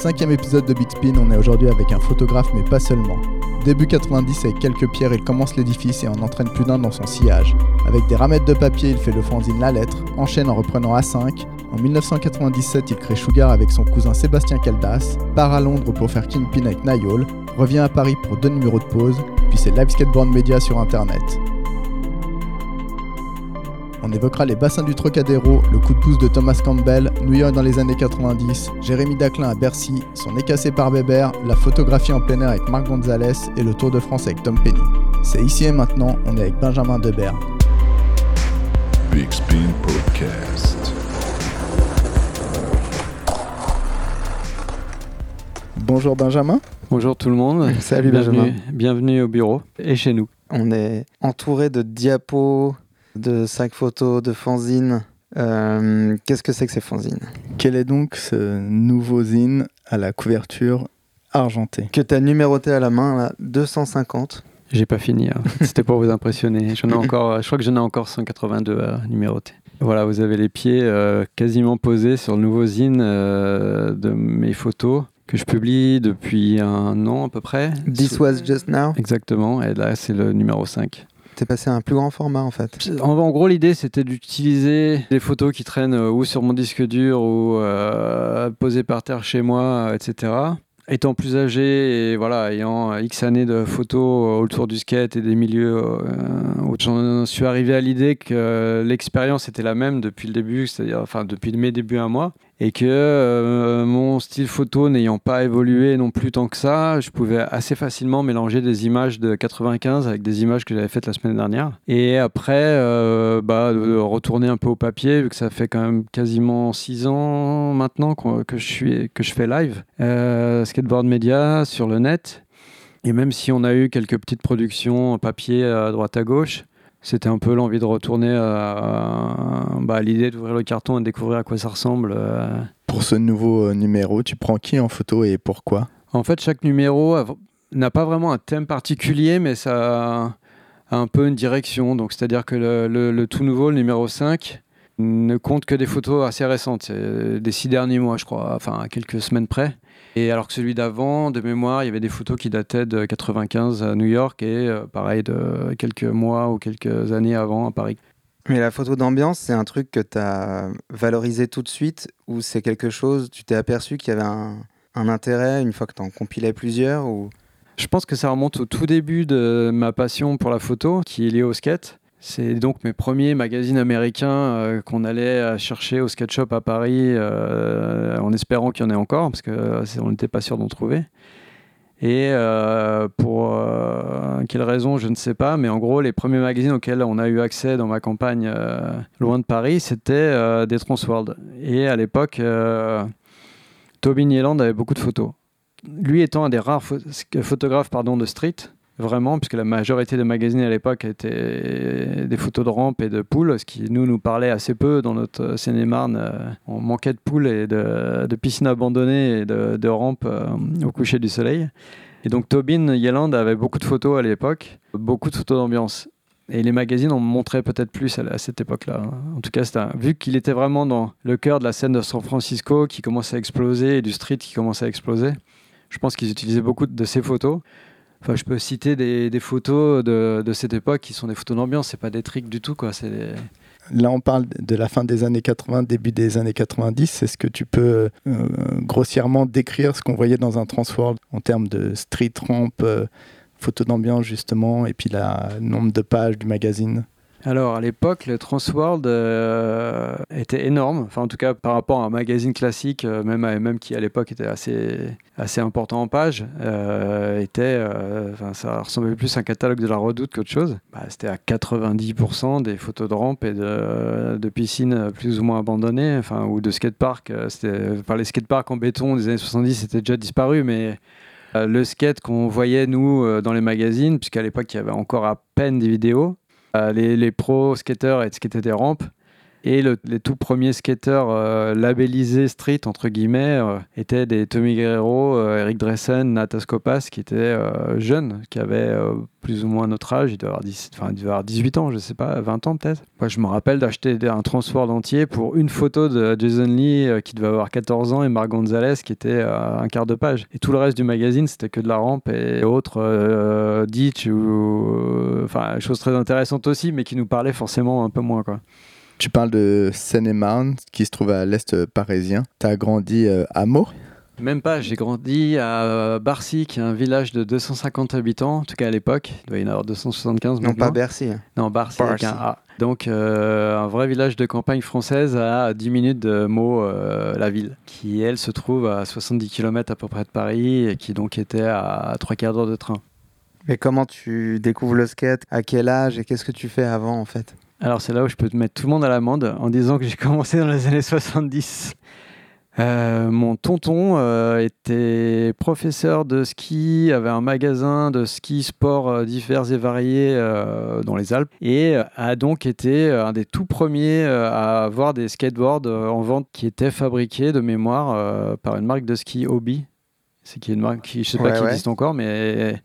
Cinquième épisode de Beatspin, on est aujourd'hui avec un photographe mais pas seulement. Début 90 avec quelques pierres, il commence l'édifice et en entraîne plus d'un dans son sillage. Avec des ramettes de papier, il fait le fanzine La Lettre, enchaîne en reprenant A5. En 1997, il crée Sugar avec son cousin Sébastien Caldas, part à Londres pour faire Kingpin avec Nayol, revient à Paris pour deux numéros de pause, puis c'est Live Skateboard Media sur internet. On évoquera les bassins du Trocadéro, le coup de pouce de Thomas Campbell, New York dans les années 90, Jérémy Daclin à Bercy, son nez cassé par Bébert, la photographie en plein air avec Marc Gonzalez et le Tour de France avec Tom Penny. C'est ici et maintenant, on est avec Benjamin Debert. Big Spin Podcast. Bonjour Benjamin. Bonjour tout le monde. Salut bienvenue, Benjamin. Bienvenue au bureau et chez nous. On est entouré de diapos, de sacs photos, de fanzines. Euh, Qu'est-ce que c'est que ces fanzines? Quel est donc ce nouveau zine à la couverture argentée? Que tu as numéroté à la main, là, 250. J'ai pas fini. hein. C'était pour vous impressionner. J'en ai encore, je crois que j'en ai encore 182 à numéroter. Voilà, vous avez les pieds euh, quasiment posés sur le nouveau zine euh, de mes photos que je publie depuis un an à peu près. This was just now. Exactement. Et là, c'est le numéro 5. Passé à un plus grand format en fait. En, gros, l'idée, c'était d'utiliser des photos qui traînent euh, ou sur mon disque dur ou euh, posées par terre chez moi, euh, etc. Étant plus âgé et voilà, ayant X années de photos autour du skate et des milieux j'en suis arrivé à l'idée que l'expérience était la même depuis le début, c'est-à-dire enfin depuis mes débuts à moi, et que euh, mon style photo n'ayant pas évolué non plus tant que ça, je pouvais assez facilement mélanger des images de 95 avec des images que j'avais faites la semaine dernière. Et après, euh, bah, retourner un peu au papier, vu que ça fait quand même quasiment 6 ans maintenant qu'on- que je, suis, que je fais live, euh, skateboard média sur le net. Et même si on a eu quelques petites productions en papier à droite à gauche, c'était un peu l'envie de retourner à, bah, à l'idée d'ouvrir le carton et de découvrir à quoi ça ressemble. euh. Pour ce nouveau euh, numéro, tu prends qui en photo et pourquoi? En fait, chaque numéro n'a pas vraiment un thème particulier, mais ça a un peu une direction. Donc, c'est-à-dire que le, le- le tout nouveau, le numéro 5, ne compte que des photos assez récentes, c'est des six derniers mois, je crois, enfin à quelques semaines près. Et alors que celui d'avant, de mémoire, il y avait des photos qui dataient de 95 à New York et euh, pareil de quelques mois ou quelques années avant à Paris. Mais la photo d'ambiance, c'est un truc que tu as valorisé tout de suite ou c'est quelque chose, tu t'es aperçu qu'il y avait un, un intérêt une fois que tu en compilais plusieurs ou... Je pense que ça remonte au tout début de ma passion pour la photo, qui est liée au skate. C'est donc mes premiers magazines américains euh, qu'on allait euh, chercher au skate shop à Paris euh, en espérant qu'il y en ait encore, parce que euh, c'est- on n'était pas sûr d'en trouver. Et pour quelle raison, je ne sais pas, mais en gros, les premiers magazines auxquels on a eu accès dans ma campagne loin de Paris, c'était des Transworld. Et à l'époque, Tobin Yelland avait beaucoup de photos lui étant un des rares pho- photographes pardon, de street, vraiment, puisque la majorité des magazines à l'époque étaient des photos de rampes et de poules, ce qui nous nous parlait assez peu dans notre Seine-et-Marne. euh, On manquait de poules et de, piscines abandonnées et de, de rampes euh, au coucher du soleil. Et donc Tobin Yelland avait beaucoup de photos à l'époque, beaucoup de photos d'ambiance. Et les magazines en montraient peut-être plus à, cette époque-là. En tout cas, vu qu'il était vraiment dans le cœur de la scène de San Francisco qui commençait à exploser et du street qui commençait à exploser, je pense qu'ils utilisaient beaucoup de ces photos. Je peux citer des, photos de, cette époque qui sont des photos d'ambiance, c'est pas des tricks du tout, quoi. Là, on parle de la fin des années 80, début des années 90. Est-ce que tu peux euh, grossièrement décrire ce qu'on voyait dans un Transworld en termes de street ramp, euh, photo d'ambiance justement, et puis le nombre de pages du magazine? Alors, à l'époque, le Transworld euh, était énorme. Enfin, en tout cas, par rapport à un magazine classique, euh, même, même qui à l'époque était assez, assez important en page, euh, était, enfin, ça ressemblait plus à un catalogue de la Redoute qu'autre chose. Bah, C'était à 90% des photos de rampes et de, de piscines plus ou moins abandonnées, enfin, ou de skateparks. Euh, c'était- Enfin, les skateparks en béton des années 70 c'était déjà disparu, mais le skate qu'on voyait, nous, dans les magazines, puisqu'à l'époque, il y avait encore à peine des vidéos, les, les pros skateurs et étaient des rampes, Et le- les tout premiers skateurs euh, labellisés street, entre guillemets, euh, étaient des Tommy Guerrero, euh, Eric Dressen, Natas Kopas, qui étaient jeunes, qui avaient plus ou moins notre âge. Ils devaient avoir, 10 enfin, ils devaient avoir 18 ans, je sais pas, 20 ans peut-être. Moi, je me rappelle d'acheter un transport entier pour une photo de Jason Lee, qui devait avoir 14 ans, et Marc Gonzalez, qui était un quart de page. Et tout le reste du magazine, c'était que de la rampe et autres ditch ou. Enfin, choses très intéressantes aussi, mais qui nous parlaient forcément un peu moins, quoi. Tu parles de Seine-et-Marne, qui se trouve à l'est parisien. Tu as grandi euh, à Meaux? Même pas, j'ai grandi à Barcy, qui est un village de 250 habitants, en tout cas à l'époque. Il doit y en avoir 275 Non, maintenant. pas Bercy. hein. Non, Barcy avec un A. Donc, euh, un vrai village de campagne française à 10 minutes de Meaux, euh, la ville, qui elle se trouve à 70 km à peu près de Paris et qui donc était à 3 quarts d'heure de train. Mais comment tu découvres le skate? À quel âge Et qu'est-ce que tu fais avant en fait? Alors, c'est là où je peux te mettre tout le monde à l'amende en disant que j'ai commencé dans les années 70. Euh, mon tonton euh, était professeur de ski, avait un magasin de ski sport euh, divers et variés dans les Alpes et a donc été un des tout premiers à avoir des skateboards en vente qui étaient fabriqués de mémoire par une marque de ski Hobby. C'est qui est une marque qui je sais pas qui ouais. existe encore, mais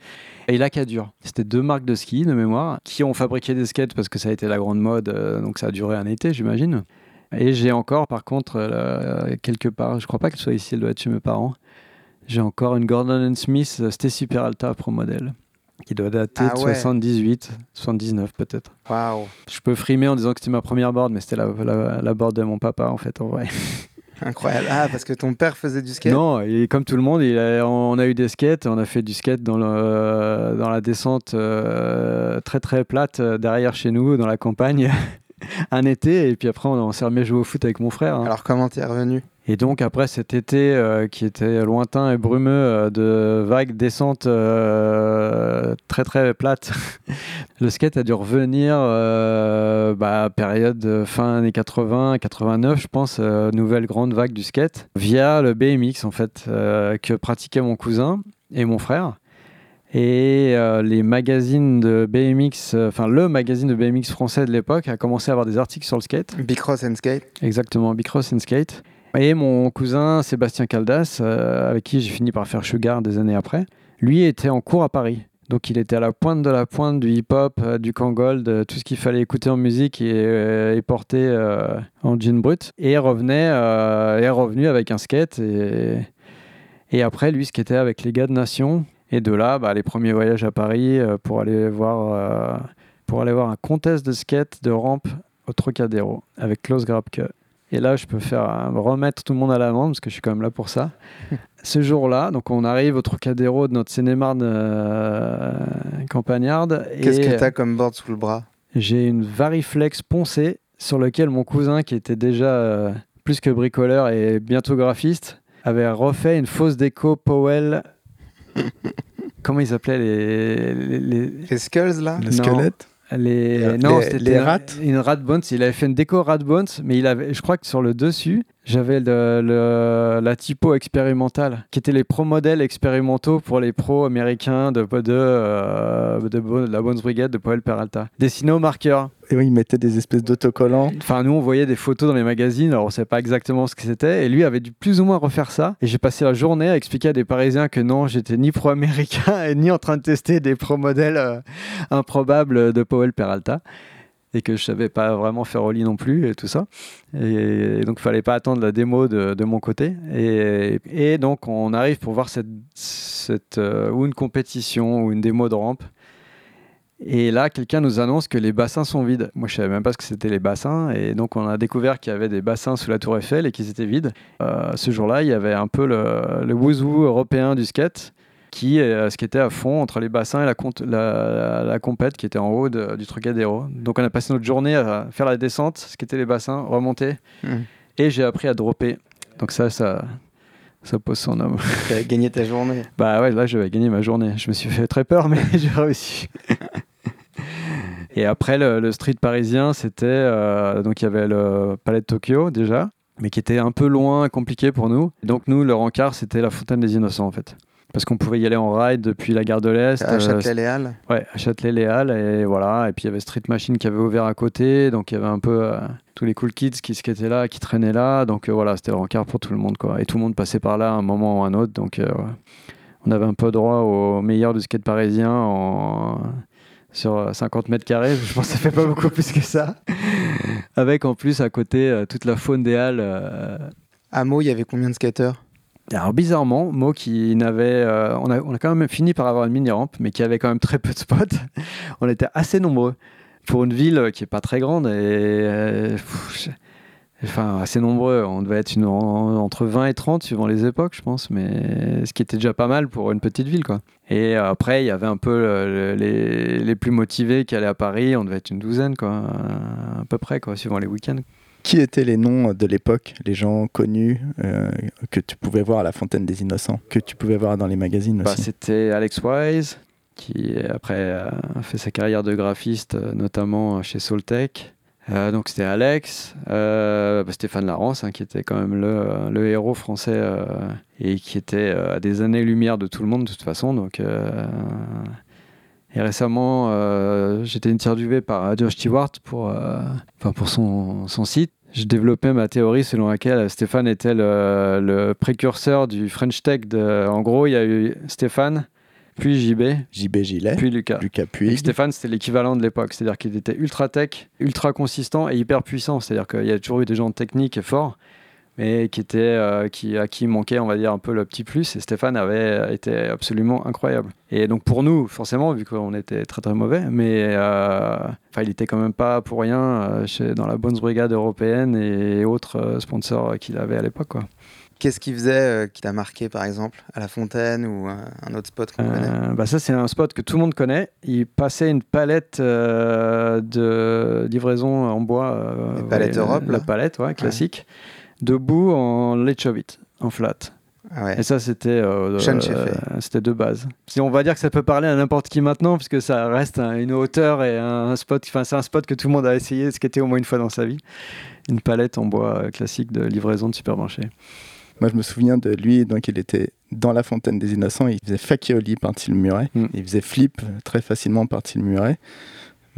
et Lacadur. C'était deux marques de ski de mémoire qui ont fabriqué des skates parce que ça a été la grande mode, euh, donc ça a duré un été, j'imagine. Et j'ai encore, par contre, euh, quelque part, je crois pas qu'elle soit ici, elle doit être chez mes parents. J'ai encore une Gordon Smith euh, C'était Super Alta Pro Model qui doit dater Ah de ouais. 78, 79 peut-être. Waouh Je peux frimer en disant que c'était ma première board, mais c'était la, la, la board de mon papa en fait, en vrai. Incroyable. Ah, parce que ton père faisait du skate Non, et comme tout le monde, il a- on a eu des skates, on a fait du skate dans, le, dans la descente euh, très très plate euh, derrière chez nous, dans la campagne, un été, et puis après on, on s'est remis à jouer au foot avec mon frère. hein. Alors comment t'es revenu? Et donc après cet été euh, qui était lointain et brumeux euh, de vagues descentes euh, très très plates, le skate a dû revenir bah, période fin années 80, 89 je pense, nouvelle grande vague du skate, via le BMX en fait, que pratiquait mon cousin et mon frère. Et euh, les magazines de BMX, euh, enfin le magazine de BMX français de l'époque a commencé à avoir des articles sur le skate. Bicross and skate Exactement, Bicross and Skate. Et mon cousin Sébastien Caldas, euh, avec qui j'ai fini par faire Sugar des années après, lui était en cours à Paris. Donc il était à la pointe de la pointe du hip-hop, euh, du Kangold, de tout ce qu'il fallait écouter en musique et, euh, porter en jean brut. Et revenait, est revenu avec un skate. Et, après, lui, était avec les gars de Nation. Et de là, bah, les premiers voyages à Paris pour aller voir, pour aller voir un contest de skate de rampe au Trocadéro avec Klaus Grabke. Et là, je peux faire euh, remettre tout le monde à l'amende parce que je suis quand même là pour ça. Ce jour-là, donc on arrive au Trocadéro de notre Seine-et-Marne euh, campagnarde. Qu'est-ce et que t'as comme board sous le bras? J'ai une Variflex poncée sur laquelle mon cousin, qui était déjà euh, plus que bricoleur et bientôt graphiste, avait refait une fausse déco Powell. Comment ils appelaient les, les, les- Les skulls là? Le Non. Les, Les- non, les- c'était les une- rats Une rat. Il avait fait une déco rat bones, mais il avait, je crois que sur le dessus, j'avais la typo expérimentale, qui était les pro modèles expérimentaux pour les pros américains de, de, euh, de, Bo- de la Bones Brigade de Powell Peralta. Dessinés au marqueur. Et oui, ils mettaient des espèces d'autocollants. Enfin, nous, on voyait des photos dans les magazines, alors on savait pas exactement ce que c'était. Et lui avait dû plus ou moins refaire ça. Et j'ai passé la journée à expliquer à des Parisiens que non, j'étais ni pro-américain et ni en train de tester des pro-modèles euh, improbables de Powell Peralta. Et que je savais pas vraiment faire lit non plus et tout ça. Et, donc, il fallait pas attendre la démo de, mon côté. Et, donc, on arrive pour voir cette, euh, ou une compétition ou une démo de rampe. Et là, quelqu'un nous annonce que les bassins sont vides. Moi, je savais même pas ce que c'était les bassins. Et donc, on a découvert qu'il y avait des bassins sous la Tour Eiffel et qu'ils étaient vides. Euh, ce jour-là, il y avait un peu le, le wouzou européen du skate qui euh, skatait à fond entre les bassins et la, compète qui était en haut de- du Trocadéro. Donc, on a passé notre journée à faire la descente, skater les bassins, remonter. Hmm. Et j'ai appris à dropper. Donc, ça, ça, ça pose son homme. T'as gagné ta journée. Bah ouais, là, j'avais gagné ma journée. Je me suis fait très peur, mais j'ai réussi. Et après, le, le street parisien, c'était. euh, donc, il y avait le Palais de Tokyo, déjà, mais qui était un peu loin, compliqué pour nous. Et donc, nous, le rencard, c'était la Fontaine des Innocents, en fait. Parce qu'on pouvait y aller en ride depuis la gare de l'Est. À euh, Châtelet-Léal Ouais, à Châtelet-Léal, et voilà. Et puis il y avait Street Machine qui avait ouvert à côté, donc il y avait un peu euh, tous les cool kids qui skataient là, qui traînaient là, donc euh, voilà, c'était le rencard pour tout le monde, quoi. Et tout le monde passait par là à un moment ou à un autre, donc euh, ouais. on avait un peu droit au meilleur du skate parisien en... sur euh, 50 mètres carrés, je pense que ça fait pas beaucoup plus que ça. Avec en plus à côté euh, toute la faune des halles. euh, À Meaux, il y avait combien de skateurs? Alors bizarrement, Mo qui n'avait, euh, on, a, on a quand même fini par avoir une mini rampe, mais qui avait quand même très peu de spots. on était assez nombreux pour une ville qui est pas très grande et euh, enfin assez nombreux. On devait être entre 20 et 30 suivant les époques, je pense, mais ce qui était déjà pas mal pour une petite ville quoi. Et euh, après il y avait un peu euh, les, les plus motivés qui allaient à Paris. On devait être une douzaine quoi, euh, à peu près quoi, suivant les week-ends. Qui étaient les noms de l'époque, les gens connus euh, que tu pouvais voir à la Fontaine des Innocents, que tu pouvais voir dans les magazines Bah, aussi C'était Alex Wise, qui après euh, a fait sa carrière de graphiste, euh, notamment chez Soltech. Euh, donc c'était Alex, euh, bah, Stéphane Larence, hein, qui était quand même le, le héros français euh, et qui était euh, à des années-lumière de tout le monde de toute façon. Donc, euh, et récemment, euh, j'étais interviewé par Josh Stewart pour, euh, enfin, pour son, son site. Je développais ma théorie selon laquelle Stéphane était le, le précurseur du French Tech. De, en gros, il y a eu Stéphane, puis JB, JB Gilet, puis Lucas. Lucas Et Puig. Stéphane, c'était l'équivalent de l'époque, c'est-à-dire qu'il était ultra tech, ultra consistant et hyper puissant. C'est-à-dire qu'il y a toujours eu des gens techniques et forts, mais qui étaient, euh, qui, à qui manquait, on va dire, un peu le petit plus. Et Stéphane avait été absolument incroyable. Et donc pour nous, forcément, vu qu'on était très très mauvais, mais euh, il était quand même pas pour rien euh, chez, dans la Bonne Brigade européenne et autres euh, sponsors qu'il avait à l'époque. quoi. Qu'est-ce qu'il faisait euh, qui t'a marqué, par exemple, à la Fontaine ou euh, un autre spot qu'on connaît? Bah ça, c'est un spot que tout le monde connaît. Il passait une palette de livraison en bois. Les palettes Europe, La palette, ouais, classique. Debout en Lechovit, en flat. Ah ouais. Et ça, c'était euh, euh, c'était de base. Si on va dire que ça peut parler à n'importe qui maintenant, puisque ça reste un- une hauteur et un spot. Enfin, c'est un spot que tout le monde a essayé de skater au moins une fois dans sa vie. Une palette en bois euh, classique de livraison de supermarché. Moi, je me souviens de lui, donc il était dans la Fontaine des Innocents, il faisait fakioli par-dessus le muret, Mm. il faisait flip très facilement par-dessus le muret.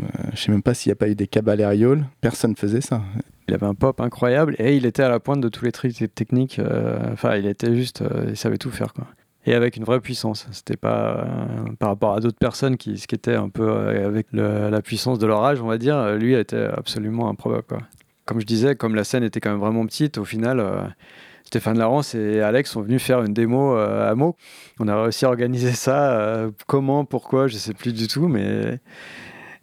Euh, je sais même pas s'il n'y a pas eu des cabalérioles, personne faisait ça. Il avait un pop incroyable et il était à la pointe de tous les trucs techniques. euh, Enfin, il était juste, euh, il savait tout faire quoi. Et avec une vraie puissance. C'était pas euh, par rapport à d'autres personnes qui étaient un peu avec la puissance de leur âge, on va dire. Lui était absolument improbable quoi. Comme je disais, comme la scène était quand même vraiment petite, au final. Stéphane Larence et Alex sont venus faire une démo à Meaux. On a réussi à organiser ça. comment, pourquoi, je sais plus du tout, mais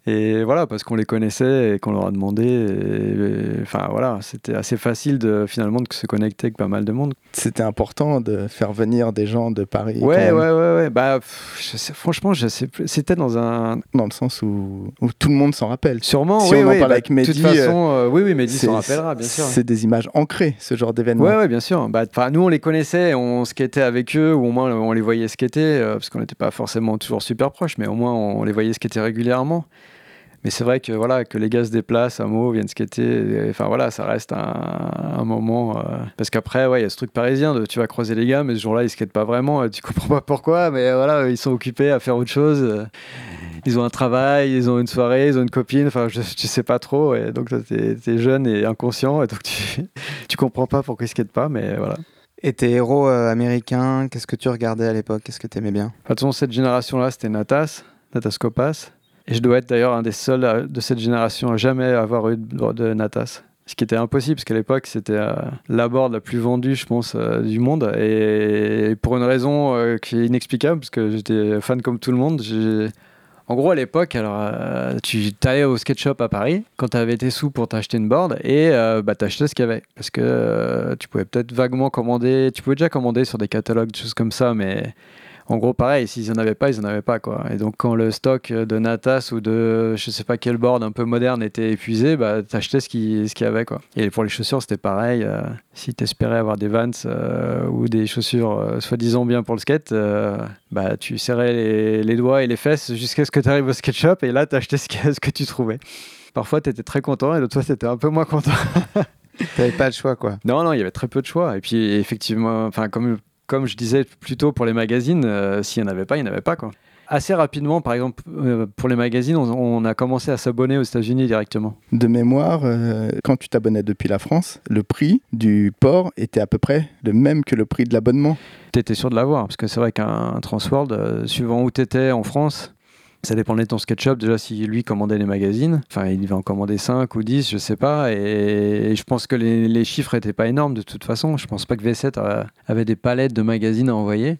et voilà, parce qu'on les connaissait et qu'on leur a demandé. et- et- Enfin voilà, c'était assez facile de finalement de se connecter avec pas mal de monde. C'était important de faire venir des gens de Paris. Ouais, ouais, ouais, ouais. Bah, je sais- franchement, je sais plus. C'était dans un. Dans le sens où, où tout le monde s'en rappelle. Sûrement, Si oui, on en parle bah, avec De toute Mehdi, façon, euh, oui, oui, Mehdi s'en rappellera, bien sûr. C'est des images ancrées, ce genre d'événement. Ouais, ouais, bien sûr. Bah, nous, on les connaissait, on skatait avec eux, ou au moins on les voyait skater, euh, parce qu'on n'était pas forcément toujours super proches, mais au moins on les voyait skater régulièrement. Mais c'est vrai que voilà que les gars se déplacent à Meaux, viennent skater. Enfin voilà, ça reste un, un moment. euh, parce qu'après, ouais, il y a ce truc parisien de tu vas croiser les gars, mais ce jour-là ils skatent pas vraiment. et Tu comprends pas pourquoi, mais voilà, ils sont occupés à faire autre chose. euh, Ils ont un travail, ils ont une soirée, ils ont une copine. Enfin, je, tu sais pas trop. Et donc t'es es jeune et inconscient, et donc tu tu comprends pas pourquoi ils skatent pas, mais voilà. Et tes héros euh, américains, qu'est-ce que tu regardais à l'époque? Qu'est-ce que tu aimais bien? Enfin, de toute façon, cette génération-là, c'était Natas, Natas Kopas. Et je dois être d'ailleurs un des seuls euh, de cette génération à jamais avoir eu de, Natas. Ce qui était impossible, parce qu'à l'époque, c'était euh, la board la plus vendue, je pense, euh, du monde. Et pour une raison qui est inexplicable, parce que j'étais fan comme tout le monde. En gros, à l'époque, alors, tu allais au skate shop à Paris quand tu avais tes sous pour t'acheter une board et bah, t'achetais ce qu'il y avait. Parce que tu pouvais peut-être vaguement commander, tu pouvais déjà commander sur des catalogues, des choses comme ça, mais en gros, pareil, s'ils en avaient pas, ils en avaient pas, quoi. Et donc, quand le stock de Natas ou de je sais pas quel board un peu moderne était épuisé, bah, t'achetais ce qu'il ce qu'il y avait, quoi. Et pour les chaussures, c'était pareil. euh, si t'espérais avoir des Vans euh, ou des chaussures euh, soi-disant bien pour le skate, bah, tu serrais les, les doigts et les fesses jusqu'à ce que tu arrives au skate shop et là, t'achetais ce que, ce que tu trouvais. Parfois, t'étais très content et d'autres fois, t'étais un peu moins content. T'avais pas le choix, quoi. Non, non, il y avait très peu de choix. Et puis, effectivement, enfin, comme, comme je disais plus tôt pour les magazines, euh, s'il n'y en avait pas, il n'y en avait pas. Quoi. Assez rapidement, par exemple, euh, pour les magazines, on, on a commencé à s'abonner aux États-Unis directement. De mémoire, euh, quand tu t'abonnais depuis la France, le prix du port était à peu près le même que le prix de l'abonnement. Tu étais sûr de l'avoir, parce que c'est vrai qu'un Transworld, suivant où tu étais en France, ça dépendait de ton SketchUp. Déjà, si lui commandait les magazines, enfin, il devait en commander 5 ou 10, je sais pas. Et, je pense que les, chiffres n'étaient pas énormes de toute façon. Je pense pas que V7 a- avait des palettes de magazines à envoyer.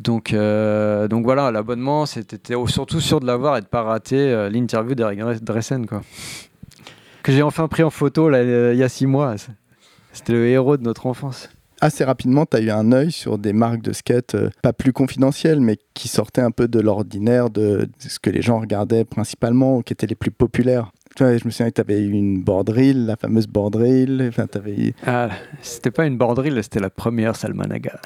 Donc, euh, donc voilà, l'abonnement, c'était surtout sûr de l'avoir et de pas rater euh, l'interview d'Eric Dres- Dressen, quoi. Que j'ai enfin pris en photo là, il y a 6 mois. C'était le héros de notre enfance. Assez rapidement, tu as eu un œil sur des marques de skate euh, pas plus confidentielles, mais qui sortaient un peu de l'ordinaire de ce que les gens regardaient principalement, ou qui étaient les plus populaires. Je me souviens que tu avais eu une board reel, la fameuse board reel. Enfin, t'avais eu- Ah, c'était pas une borderille, c'était la première Salmanaga.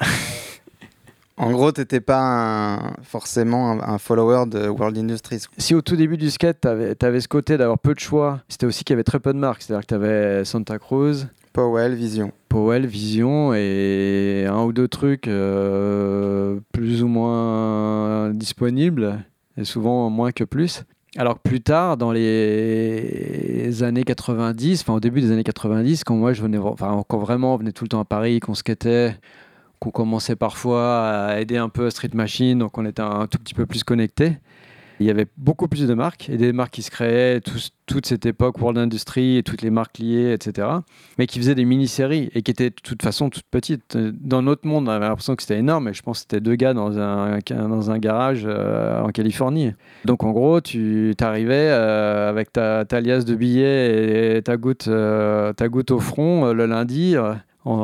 En gros, t'étais pas un- forcément un, un follower de World Industries. Si au tout début du skate, tu avais, ce côté d'avoir peu de choix, c'était aussi qu'il y avait très peu de marques. C'est-à-dire que tu avais Santa Cruz, Powell, Vision. Powell, Vision et un ou deux trucs euh, plus ou moins disponibles, et souvent moins que plus. Alors plus tard, dans les années 90, enfin au début des années 90, quand moi je venais, enfin quand vraiment on venait tout le temps à Paris, qu'on skatait, qu'on commençait parfois à aider un peu à Street Machine, donc on était un tout petit peu plus connecté. Il y avait beaucoup plus de marques et des marques qui se créaient, toute cette époque World Industry et toutes les marques liées, etc. Mais qui faisaient des mini-séries et qui étaient de toute façon toutes petites. Dans notre monde, on avait l'impression que c'était énorme, mais je pense que c'était deux gars dans un, dans un garage euh, en Californie. Donc en gros, tu t'arrivais euh, avec ta, liasse de billets et ta goutte, euh, ta goutte au front le lundi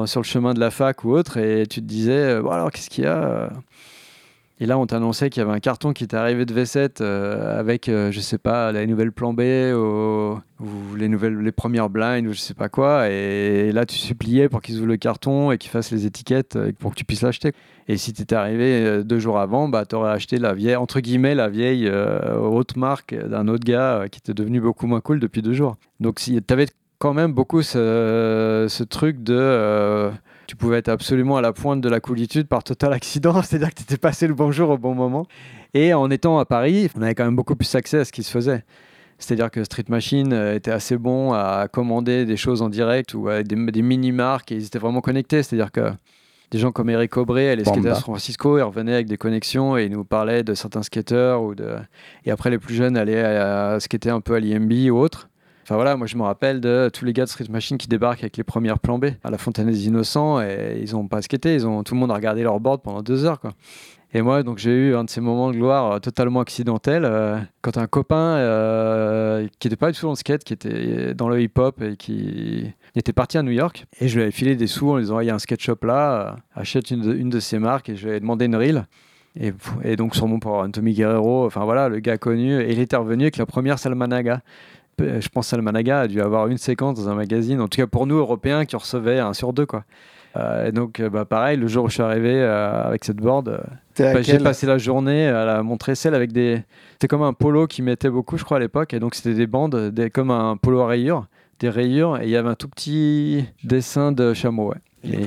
sur le chemin de la fac ou autre et tu te disais, bon alors qu'est-ce qu'il y a et là, on t'annonçait qu'il y avait un carton qui était arrivé de V7 euh, avec, euh, je sais pas, la nouvelle plan B ou, les, nouvelles, les premières blinds ou je sais pas quoi. Et là, tu suppliais pour qu'ils ouvrent le carton et qu'ils fassent les étiquettes euh, pour que tu puisses l'acheter. Et si tu étais arrivé euh, deux jours avant, bah, tu aurais acheté la vieille, entre guillemets, la vieille haute marque d'un autre gars qui était devenu beaucoup moins cool depuis deux jours. Donc, si, tu avais quand même beaucoup ce truc de. Tu pouvais être absolument à la pointe de la coolitude par total accident, c'est-à-dire que tu étais passé le bonjour au bon moment. Et en étant à Paris, on avait quand même beaucoup plus accès à ce qui se faisait. C'est-à-dire que Street Machine euh, était assez bon à commander des choses en direct ou avec des, des mini-marques et ils étaient vraiment connectés. C'est-à-dire que des gens comme Eric elle skatait Bamba. à San Francisco, ils revenaient avec des connexions et ils nous parlaient de certains skateurs. Ou de... Et après, les plus jeunes allaient à, à skater un peu à l'IMB ou autre. Enfin voilà, moi je me rappelle de tous les gars de Street Machine qui débarquent avec les premières plans B à la Fontaine des Innocents et ils ont pas skaté, ils ont tout le monde a regardé leur board pendant deux heures quoi. Et moi donc j'ai eu un de ces moments de gloire euh, totalement accidentel euh, quand un copain euh, qui n'était pas du tout dans le skate, qui était dans le hip-hop et qui était parti à New York et je lui avais filé des sous en lui disant il y a un skate shop là, achète une de, une de ces marques et je lui ai demandé une reel. Et, donc sur mon pour Tommy Guerrero, enfin voilà, le gars connu, et il était revenu avec la première Salmanaga je pense que Salmanaga a dû avoir une séquence dans un magazine, en tout cas pour nous Européens qui recevaient un sur deux quoi. Euh, et donc euh, bah, pareil, le jour où je suis arrivé euh, avec cette board, bah, j'ai passé la journée à la montrer celle avec des. C'était comme un polo qui mettait beaucoup, je crois à l'époque, et donc c'était des bandes, des... comme un polo à rayures, des rayures, et il y avait un tout petit dessin de chameau. Ouais.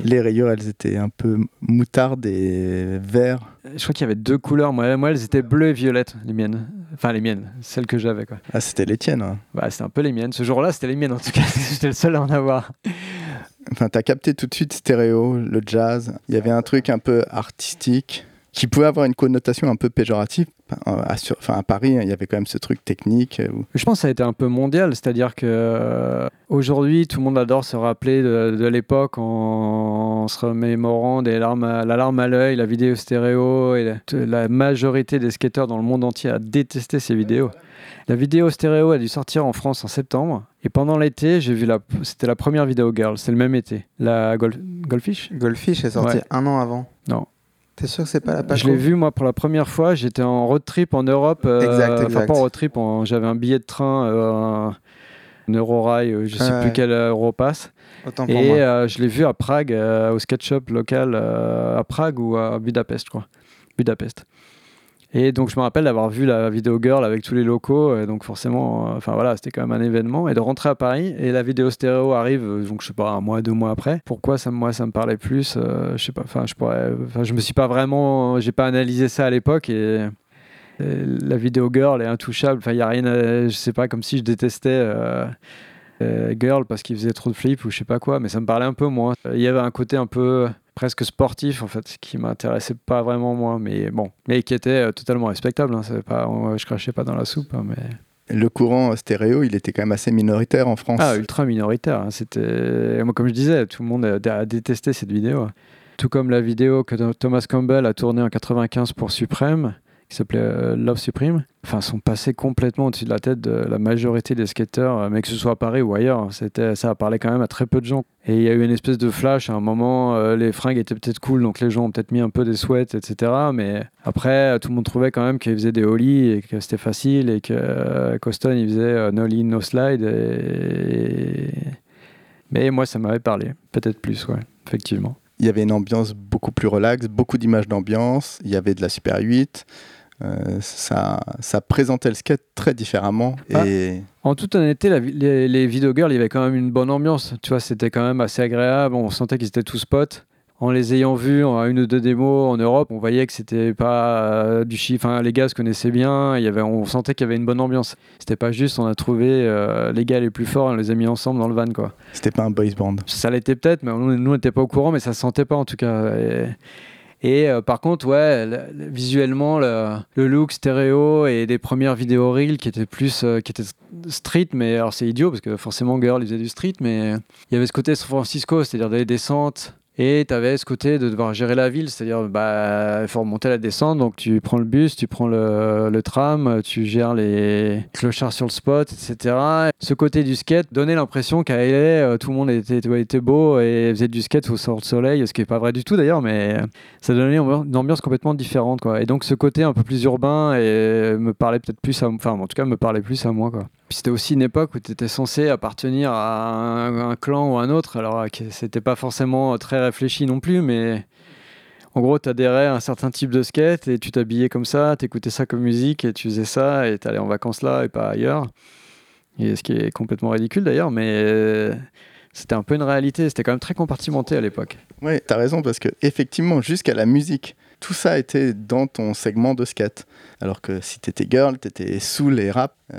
Les rayures, elles étaient un peu moutardes et verts. je crois qu'il y avait deux couleurs. Moi, moi, elles étaient bleues et violettes, les miennes. Enfin, les miennes, celles que j'avais quoi. Ah, c'était les tiennes. hein. Bah, c'était un peu les miennes. Ce jour-là, c'était les miennes en tout cas. J'étais le seul à en avoir. Enfin, t'as capté tout de suite stéréo, le jazz. Il y avait un truc un peu artistique qui pouvait avoir une connotation un peu péjorative. À, sur- enfin, à Paris, il y avait quand même ce truc technique. euh, où- Je pense que ça a été un peu mondial, c'est-à-dire que euh, aujourd'hui, tout le monde adore se rappeler de, de l'époque en, en se remémorant des larmes à- la larme à l'œil, la vidéo stéréo, et la, la majorité des skateurs dans le monde entier a détesté ces vidéos. La vidéo stéréo a dû sortir en France en septembre, et pendant l'été, j'ai vu la, c'était la première vidéo girl, c'est le même été, la Golf, Goldfish? Goldfish est sorti Ouais. un an avant. Non. T'es sûr que c'est pas la Je l'ai vu moi pour la première fois. J'étais en road trip en Europe. euh, Exact, Enfin pas en road trip. en- J'avais un billet de train, euh, un, Eurorail, euh, je sais Ouais. plus quel Europass. Autant pour Et moi. euh, je l'ai vu à Prague, euh, au sketch shop local euh, à Prague ou à Budapest, je crois. Budapest. Et donc je me rappelle d'avoir vu la vidéo girl avec tous les locaux, et donc forcément, euh, enfin voilà, c'était quand même un événement, et de rentrer à Paris, et la vidéo stéréo arrive, euh, donc je sais pas, un mois, deux mois après. Pourquoi ça, moi ça me parlait plus euh, Je sais pas, enfin je pourrais, enfin je me suis pas vraiment, j'ai pas analysé ça à l'époque, et, la vidéo girl est intouchable, enfin il y a rien, à- je sais pas, comme si je détestais. euh, girl parce qu'il faisait trop de flips ou je sais pas quoi, mais ça me parlait un peu moins. Il y avait un côté un peu presque sportif en fait qui m'intéressait pas vraiment moi, mais bon, mais qui était euh, totalement respectable. Hein, pas, on- je crachais pas dans la soupe, hein, mais Le courant stéréo, il était quand même assez minoritaire en France. ah ultra minoritaire. hein, c'était moi comme je disais, tout le monde a, détesté cette vidéo. Tout comme la vidéo que Thomas Campbell a tournée en 95 pour Supreme, qui s'appelait euh, Love Supreme, enfin, sont passés complètement au-dessus de la tête de la majorité des skateurs, euh, mais que ce soit à Paris ou ailleurs. C'était, ça a parlé quand même à très peu de gens. Et il y a eu une espèce de flash. À un moment, euh, les fringues étaient peut-être cool, donc les gens ont peut-être mis un peu des sweats, etc. Mais après, tout le monde trouvait quand même qu'ils faisaient des ollies et que c'était facile et que euh, Coston, il faisait euh, no lean, no slide. Mais moi, ça m'avait parlé. Peut-être plus, ouais, effectivement. Il y avait une ambiance beaucoup plus relaxe, beaucoup d'images d'ambiance, il y avait de la Super 8. Euh, ça, ça présentait le skate très différemment. Ah. Et En toute honnêteté, la les, les video girls, il y avait quand même une bonne ambiance. Tu vois, c'était quand même assez agréable. On sentait qu'ils étaient tous potes. En les ayant vus en une ou deux démos en Europe, on voyait que c'était pas euh, du chiffre. Enfin, les gars se connaissaient bien. Il y avait, on sentait qu'il y avait une bonne ambiance. C'était pas juste, on a trouvé euh, les gars les plus forts, on les a mis ensemble dans le van, quoi. c'était pas un boys band. Ça l'était peut-être, mais nous, nous, on n'était pas au courant, mais ça se sentait pas en tout cas. Et, et, euh, par contre, ouais, le- le- visuellement, le, le look stéréo et des premières vidéos reels qui étaient plus, euh, qui étaient street, mais alors c'est idiot parce que forcément Girl il faisait du street, mais il y avait ce côté San Francisco, c'est-à-dire des descentes. Et tu avais ce côté de devoir gérer la ville, c'est-à-dire bah il faut remonter la descente, donc tu prends le bus, tu prends le, tram, tu gères les clochards sur le spot, etc. Ce côté du skate donnait l'impression qu'à LA, euh, tout le monde était, était beau et faisait du skate au sort de soleil, ce qui n'est pas vrai du tout d'ailleurs, mais ça donnait une ambiance- une ambiance complètement différente. Quoi. Et donc ce côté un peu plus urbain et me parlait peut-être plus à enfin en tout cas me parlait plus à moi. Quoi. C'était aussi une époque où tu étais censé appartenir à un, clan ou un autre, alors que c'était pas forcément très réfléchi non plus, mais en gros, tu adhérais à un certain type de skate et tu t'habillais comme ça, tu écoutais ça comme musique et tu faisais ça et tu allais en vacances là et pas ailleurs. Et ce qui est complètement ridicule d'ailleurs, mais euh, c'était un peu une réalité. C'était quand même très compartimenté à l'époque. Oui, t'as raison, parce que effectivement, jusqu'à la musique, tout ça était dans ton segment de skate. Alors que si t'étais girl, t'étais sous les rap, euh,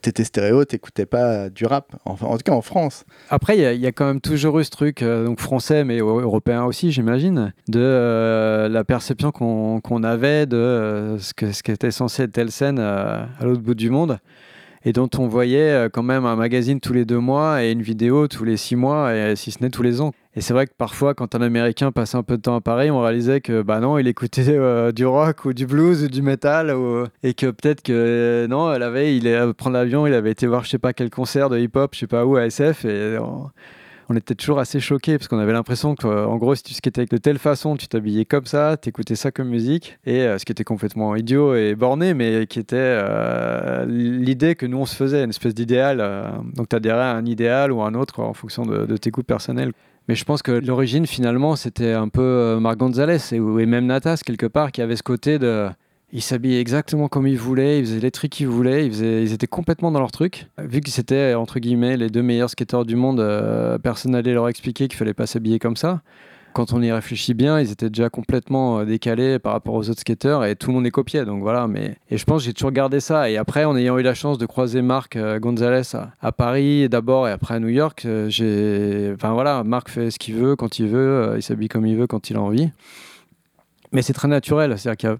t'étais stéréo, t'écoutais pas du rap. Enfin, en tout cas en France. Après, il y, a- quand même toujours eu ce truc, euh, donc français, mais eu- européen aussi, j'imagine, de euh, la perception qu'on avait de ce qu'était censé être telle scène à l'autre bout du monde, et dont on voyait euh, quand même un magazine tous les deux mois et une vidéo tous les six mois, et si ce n'est tous les ans. Et c'est vrai que parfois, quand un Américain passait un peu de temps à Paris, on réalisait que bah non, il écoutait euh, du rock ou du blues ou du métal, ou- et que peut-être que euh, non, la veille, il allait prendre l'avion, il avait été voir je sais pas quel concert de hip-hop, je sais pas où à SF, et on était toujours assez choqués parce qu'on avait l'impression que, euh, en gros, si tu skatais de telle façon, tu t'habillais comme ça, t'écoutais ça comme musique, et euh, ce qui était complètement idiot et borné, mais qui était euh, l'idée que nous on se faisait, une espèce d'idéal. euh, donc tu adhérais à un idéal ou à un autre en fonction de, tes goûts personnels. Mais je pense que l'origine, finalement, c'était un peu Marc Gonzalez et, et même Natas, quelque part, qui avait ce côté de. Ils s'habillaient exactement comme ils voulaient, ils faisaient les trucs qu'ils voulaient, ils, étaient complètement dans leur truc. Vu qu'ils étaient, entre guillemets, les deux meilleurs skateurs du monde, euh, personne n'allait leur expliquer qu'il fallait pas s'habiller comme ça. Quand on y réfléchit bien, ils étaient déjà complètement euh, décalés par rapport aux autres skateurs et tout le monde les copiait. Donc voilà, mais et je pense que j'ai toujours gardé ça. Et après, en ayant eu la chance de croiser Marc euh, Gonzalez à, Paris d'abord et après à New York, enfin voilà, Marc fait ce qu'il veut quand il veut, il s'habille comme il veut quand il a envie. Mais c'est très naturel, c'est-à-dire qu'il y a-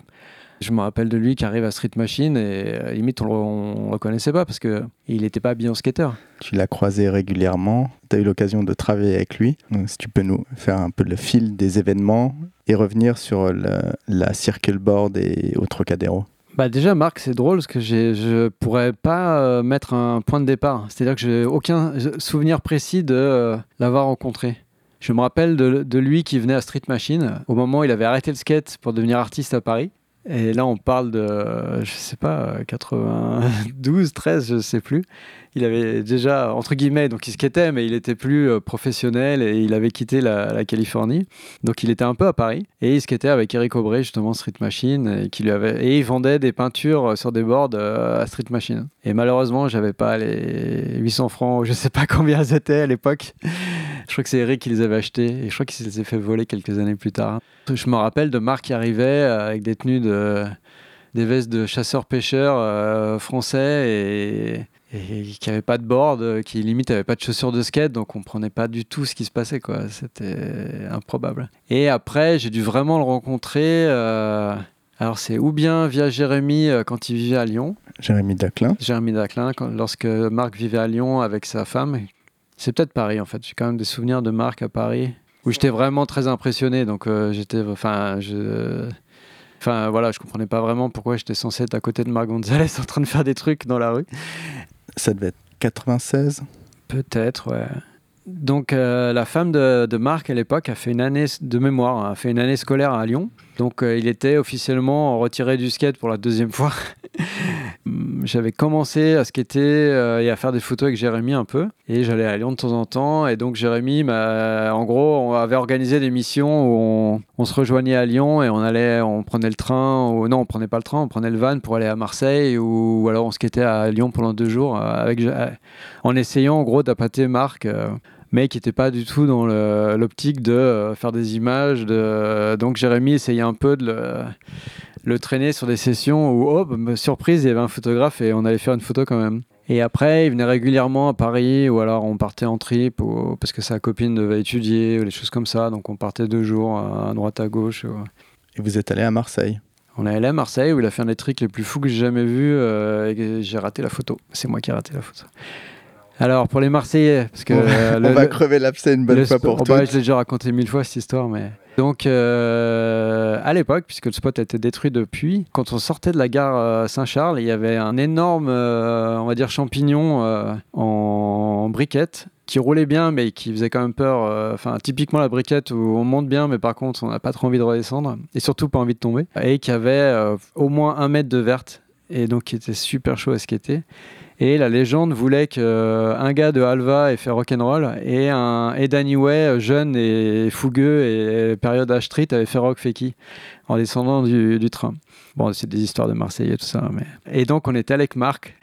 je me rappelle de lui qui arrive à Street Machine et euh, limite on le, on le reconnaissait pas parce que il n'était pas habillé en skater. Tu l'as croisé régulièrement, tu as eu l'occasion de travailler avec lui. Donc, si tu peux nous faire un peu le fil des événements et revenir sur le- la circle board et au Trocadéro. Bah déjà Marc c'est drôle parce que je pourrais pas euh, mettre un point de départ. C'est-à-dire que j'ai aucun souvenir précis de euh, l'avoir rencontré. Je me rappelle de, de lui qui venait à Street Machine au moment où il avait arrêté le skate pour devenir artiste à Paris. Et là, on parle de, je sais pas, 92, 13, je sais plus. Il avait déjà, entre guillemets, donc il skatait, mais il était plus euh, professionnel et il avait quitté la, Californie. Donc il était un peu à Paris et il skatait avec Eric Aubray, justement, Street Machine, et, qui lui avait, et il vendait des peintures sur des boards euh, à Street Machine. Et malheureusement, j'avais pas les 800 francs, je sais pas combien c'était à l'époque. Je crois que c'est Eric qui les avait achetés et je crois qu'il s'est fait voler quelques années plus tard. Je me rappelle de Marc qui arrivait euh, avec des tenues de des vestes de chasseurs-pêcheurs euh, français et, et qui n'avaient pas de board, qui limite n'avaient pas de chaussures de skate, donc on prenait pas du tout ce qui se passait, quoi. C'était improbable. Et après, j'ai dû vraiment le rencontrer. euh, alors c'est ou bien via Jérémy euh, quand il vivait à Lyon, Jérémy Daclin. Jérémy Daclin, quand- lorsque Marc vivait à Lyon avec sa femme. C'est peut-être Paris en fait. J'ai quand même des souvenirs de Marc à Paris où j'étais vraiment très impressionné. Donc euh, j'étais, enfin, je, enfin voilà, je comprenais pas vraiment pourquoi j'étais censé être à côté de Marc Gonzalez en train de faire des trucs dans la rue. Ça devait être 96. Peut-être, ouais. Donc euh, la femme de, de Marc à l'époque a fait une année de mémoire, hein, a fait une année scolaire à Lyon. Donc euh, il était officiellement retiré du skate pour la deuxième fois. J'avais commencé à skater euh, et à faire des photos avec Jérémy un peu. Et j'allais à Lyon de temps en temps. Et donc Jérémy, en gros, on avait organisé des missions où on, se rejoignait à Lyon et on allait, on prenait le train. Ou, non, on prenait pas le train, on prenait le van pour aller à Marseille. Ou, alors on skatait à Lyon pendant deux jours euh, en essayant en gros d'appâter Marc. Mais qui n'était pas du tout dans l'optique de euh, faire des images. De... Donc Jérémy essayait un peu de le, le traîner sur des sessions où, oh, bah, surprise, il y avait un photographe et on allait faire une photo quand même. Et après, il venait régulièrement à Paris, ou alors on partait en trip, ou- parce que sa copine devait étudier, ou des choses comme ça. Donc on partait deux jours à droite, à gauche. ou- Et vous êtes allé à Marseille? On est allé à Marseille, où il a fait un des trucs les plus fous que j'ai jamais vus, euh, et j'ai raté la photo. C'est moi qui ai raté la photo. Alors, pour les Marseillais, parce que... on va, euh, on le- va crever l'abcès une bonne fois pour oh, bah, je l'ai déjà raconté mille fois cette histoire, mais. Donc, euh, à l'époque, puisque le spot a été détruit depuis, quand on sortait de la gare euh, Saint-Charles, il y avait un énorme, euh, on va dire, champignon en briquette qui roulait bien, mais qui faisait quand même peur. Enfin, typiquement la briquette où on monte bien, mais par contre, on n'a pas trop envie de redescendre et surtout pas envie de tomber. Et qui avait au moins un mètre de verte et donc qui était super chaud à skater. Et la légende voulait qu'un gars de Alva ait fait rock'n'roll et, un, et Danny Way, jeune et fougueux et période H Street, avait fait rock feki en descendant du, train. Bon, c'est des histoires de Marseille et tout ça. Mais... Et donc, on était avec Marc.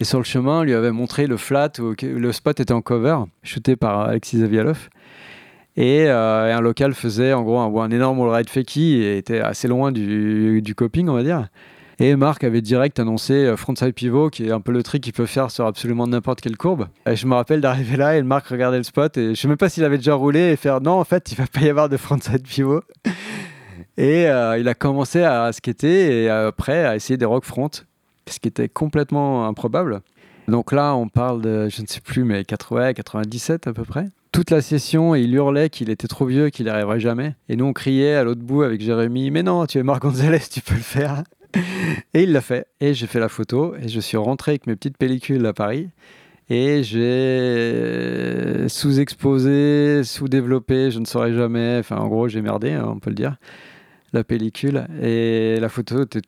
Et sur le chemin, on lui avait montré le flat où le spot était en cover, shooté par Alexis Zavialov. Et, euh, un local faisait en gros un, énorme wall-ride feki et était assez loin du, du coping, on va dire. Et Marc avait direct annoncé euh, frontside pivot, qui est un peu le trick qu'il peut faire sur absolument n'importe quelle courbe. Et je me rappelle d'arriver là et Marc regardait le spot et je sais même pas s'il avait déjà roulé et faire non, en fait, il va pas y avoir de frontside pivot. Et euh, il a commencé à skater et après à essayer des rock front, ce qui était complètement improbable. Donc là, on parle de, je ne sais plus, mais 80, 97 à peu près. Toute la session, il hurlait qu'il était trop vieux, qu'il n'y arriverait jamais. Et nous, on criait à l'autre bout avec Jérémy, mais non, tu es Marc Gonzalez, tu peux le faire. Et il l'a fait. Et j'ai fait la photo. Et je suis rentré avec mes petites pellicules à Paris. Et j'ai sous-exposé, sous-développé, je ne saurais jamais. Enfin, en gros, j'ai merdé, hein, on peut le dire, la pellicule. Et la photo était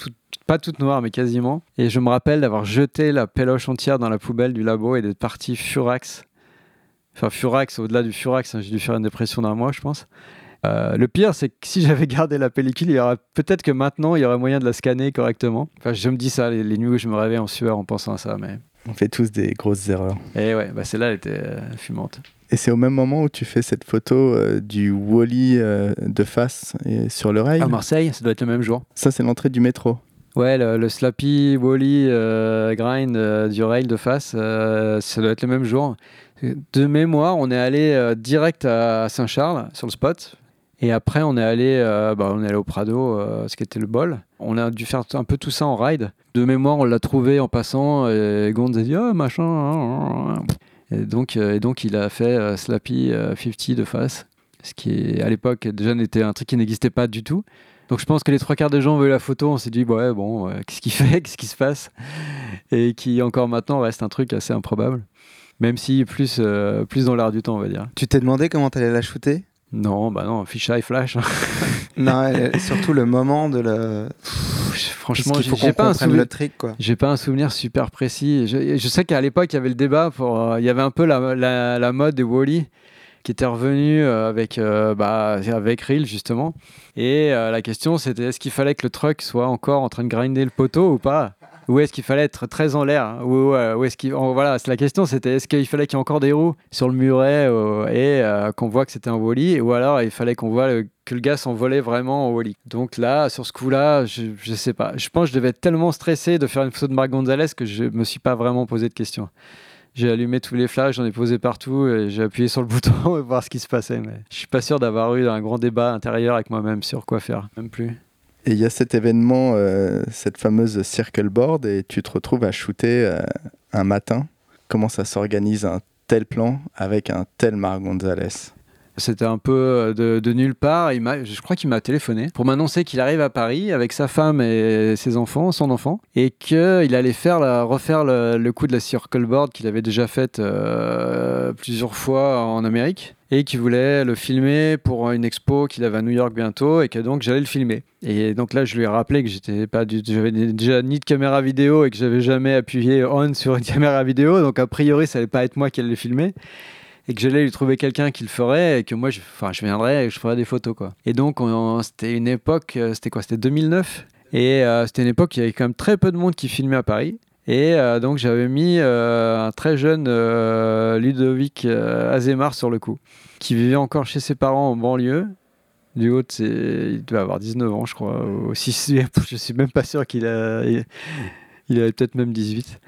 pas toute noire, mais quasiment. Et je me rappelle d'avoir jeté la péloche entière dans la poubelle du labo et d'être parti furax. Enfin, furax, au-delà du furax, hein, j'ai dû faire une dépression d'un mois, je pense. Euh, le pire, c'est que si j'avais gardé la pellicule, il y aurait peut-être que maintenant, il y aurait moyen de la scanner correctement. Enfin, je me dis ça les, les nuits où je me réveille en sueur en pensant à ça, mais. On fait tous des grosses erreurs. Et ouais, bah celle-là, elle était euh, fumante. Et c'est au même moment où tu fais cette photo euh, du Wally euh, de face et sur le rail. À Marseille, ça doit être le même jour. Ça, c'est l'entrée du métro. Ouais, le, le slappy, wally, grind du rail de face, ça doit être le même jour. De mémoire, on est allé direct à Saint-Charles sur le spot. Et après, on est allé, euh, bah, on est allé au Prado, euh, ce qui était le bol. On a dû faire un peu tout ça en ride. De mémoire, on l'a trouvé en passant et Gonz a dit oh machin. hein, hein. Et donc, euh, et donc il a fait euh, Slappy euh, 50 de face, ce qui à l'époque déjà n'était un truc qui n'existait pas du tout. Donc je pense que les trois quarts des gens ont vu la photo, on s'est dit ouais bon, qu'est-ce qu'il fait, qu'est-ce qui se passe, et qui encore maintenant reste un truc assez improbable, même si plus plus dans l'air du temps on va dire. Tu t'es demandé comment t'allais la shooter? Non, bah non, fisheye flash. hein. Non, surtout le moment de la. franchement, j'ai pas un souvenir. le. J'ai pas un souvenir super précis. Je, je sais qu'à l'époque, il y avait le débat. Pour, euh, il y avait un peu la, la, la mode des Wally qui était revenue euh, avec, euh, bah, avec Reel, justement. Et euh, la question, c'était est-ce qu'il fallait que le truck soit encore en train de grinder le poteau ou pas? Ou est-ce qu'il fallait être très en l'air hein, euh, ou est-ce qu'il voilà, c'est la question, c'était est-ce qu'il fallait qu'il y ait encore des roues sur le muret euh, et euh, qu'on voit que c'était un Wally, ou alors il fallait qu'on voit que le gars s'envolait vraiment en Wally. Donc là, sur ce coup-là, je, je sais pas. Je pense que je devais être tellement stressé de faire une photo de Marc Gonzalez que je me suis pas vraiment posé de questions. J'ai allumé tous les flashs, j'en ai posé partout et j'ai appuyé sur le bouton et voir ce qui se passait. Mais je suis pas sûr d'avoir eu un grand débat intérieur avec moi-même sur quoi faire, même plus. Et il y a cet événement, euh, cette fameuse circle board, et tu te retrouves à shooter euh, un matin. Comment ça s'organise un tel plan avec un tel Marc Gonzalez? C'était un peu euh, de, nulle part. Je crois qu'il m'a téléphoné pour m'annoncer qu'il arrive à Paris avec sa femme et ses enfants, son enfant, et qu'il allait faire refaire le, coup de la circle board qu'il avait déjà faite euh, plusieurs fois en Amérique et qu'il voulait le filmer pour une expo qu'il avait à New York bientôt et que donc j'allais le filmer. Et donc là, je lui ai rappelé que j'étais pas du, j'avais déjà ni de caméra vidéo et que j'avais jamais appuyé on sur une caméra vidéo, donc a priori, ça allait pas être moi qui allait le filmer et que j'allais lui trouver quelqu'un qui le ferait et que moi je, je viendrais et je ferais des photos quoi. Et donc on- c'était une époque, euh, c'était quoi? C'était 2009 et euh, c'était une époque où il y avait quand même très peu de monde qui filmait à Paris. Et euh, donc j'avais mis un très jeune Ludovic Azemar sur le coup, qui vivait encore chez ses parents en banlieue. Du haut, il devait avoir 19 ans, je crois. Ou si, si- je suis même pas sûr qu'il a, il, il avait peut-être même 18.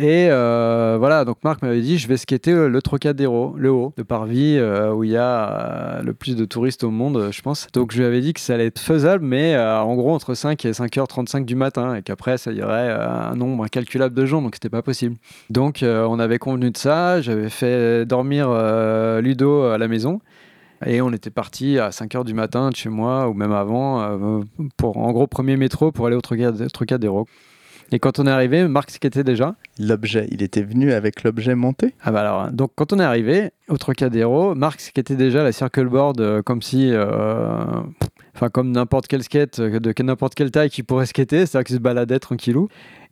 Et euh, voilà, donc Marc m'avait dit, je vais skater euh, le Trocadéro, le haut, de Parvis, euh, où il y a le plus de touristes au monde, je pense. Donc je lui avais dit que ça allait être faisable, mais en gros entre 5 et 5h35 du matin, et qu'après ça irait euh, un nombre incalculable de gens, donc c'était pas possible. Donc on avait convenu de ça, j'avais fait dormir Ludo à la maison. Et on était parti à 5h du matin de chez moi, ou même avant, pour en gros premier métro pour aller au Trocadéro. Et quand on est arrivé, Marc skatait déjà. L'objet, il était venu avec l'objet monté Ah bah alors, donc quand on est arrivé au Trocadéro, Marc skatait déjà la circle board euh, comme si, euh, enfin comme n'importe quel skate euh, de n'importe quelle taille qui pourrait skater, c'est-à-dire qu'il se baladait tranquillou.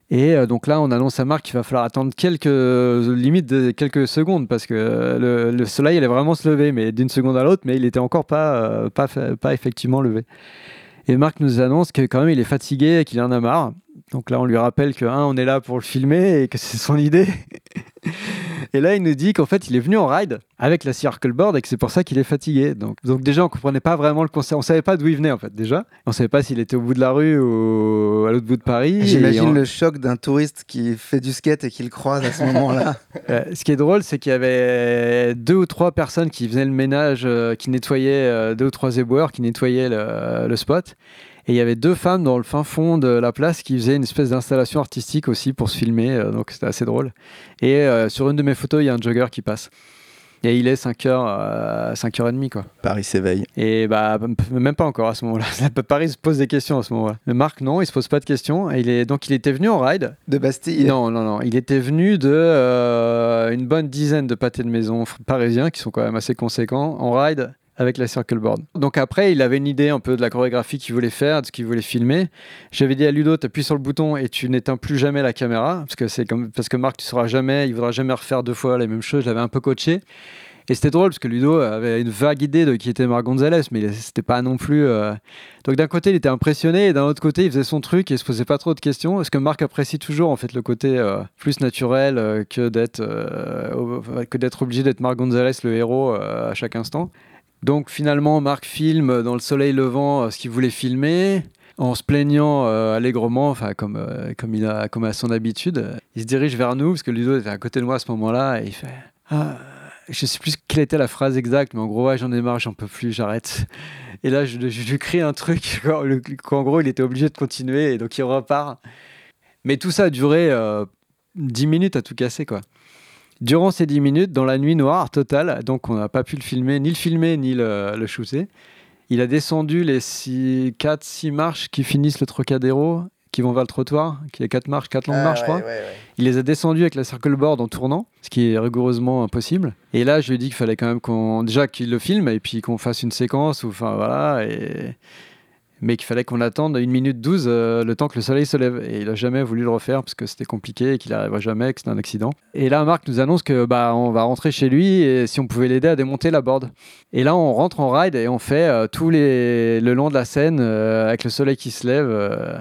Et donc là, on annonce à Marc qu'il va falloir attendre quelques limites de quelques secondes parce que le, le soleil allait vraiment se lever, mais d'une seconde à l'autre, mais il était encore pas euh, pas pas effectivement levé. Et Marc nous annonce que quand même il est fatigué et qu'il en a marre. Donc là, on lui rappelle que un, on est là pour le filmer et que c'est son idée. Et là, il nous dit qu'en fait, il est venu en ride avec la circle board et que c'est pour ça qu'il est fatigué. Donc, donc déjà, on comprenait pas vraiment le concept. On savait pas d'où il venait en fait. Déjà, on savait pas s'il était au bout de la rue ou à l'autre bout de Paris. J'imagine on- le choc d'un touriste qui fait du skate et qui le croise à ce moment-là. Euh, ce qui est drôle, c'est qu'il y avait deux ou trois personnes qui faisaient le ménage, euh, qui nettoyaient, euh, deux ou trois éboueurs qui nettoyaient le, le spot. Et il y avait deux femmes dans le fin fond de la place qui faisaient une espèce d'installation artistique aussi pour se filmer. euh, donc c'était assez drôle. Et euh, sur une de mes photos, il y a un jogger qui passe. Et il est 5h, euh, 5h30 quoi. Paris s'éveille. Et bah, même pas encore à ce moment-là. Paris se pose des questions à ce moment-là. Mais Marc, non, il se pose pas de questions. Et il est, donc il était venu en ride. De Bastille. Non, non, non. Il était venu de euh, une bonne dizaine de pâtés de maison parisiens qui sont quand même assez conséquents en ride avec la circle board. Donc après, il avait une idée un peu de la chorégraphie qu'il voulait faire, de ce qu'il voulait filmer. J'avais dit à Ludo, tu appuies sur le bouton et tu n'éteins plus jamais la caméra parce que c'est parce que Marc, tu sauras jamais, il voudra jamais refaire deux fois la même chose. Je l'avais un peu coaché. Et c'était drôle parce que Ludo avait une vague idée de qui était Marc Gonzalez, mais c'était pas non plus. euh, Donc d'un côté, il était impressionné, et d'un autre côté, il faisait son truc et il se posait pas trop de questions. Parce que Marc apprécie toujours en fait le côté euh, plus naturel euh, que d'être que d'être obligé d'être Marc Gonzalez le héros à chaque instant. Donc finalement, Marc filme dans le soleil levant euh, ce qu'il voulait filmer. En se plaignant euh, allègrement, enfin comme, euh, comme, à son habitude, il se dirige vers nous parce que Ludo était à côté de moi à ce moment-là et il fait ah, je sais plus quelle était la phrase exacte, mais en gros, ouais, j'en ai marre, j'en peux plus, j'arrête. Et là, je, je lui crie un truc, qu'en gros, il était obligé de continuer, et donc il repart. Mais tout ça a duré euh, 10 minutes à tout casser, quoi. Durant ces 10 minutes, dans la nuit noire totale, donc on n'a pas pu le filmer, ni le filmer, ni le, le shooter, il a descendu les 4-6 marches qui finissent le Trocadéro, qui vont vers le trottoir, qui est 4 marches, 4 longues marches, je crois. Il les a descendus avec la circle board en tournant, ce qui est rigoureusement impossible. Et là, je lui ai dit qu'il fallait quand même qu'on déjà qu'il le filme et puis qu'on fasse une séquence ou enfin voilà et mais qu'il fallait qu'on attende une minute 12 euh, le temps que le soleil se lève. Et il a jamais voulu le refaire parce que c'était compliqué et qu'il n'arriverait jamais, que c'était un accident. Et là, Marc nous annonce que bah on va rentrer chez lui et si on pouvait l'aider à démonter la board. Et là, on rentre en ride et on fait euh, tous les le long de la scène euh, avec le soleil qui se lève. euh.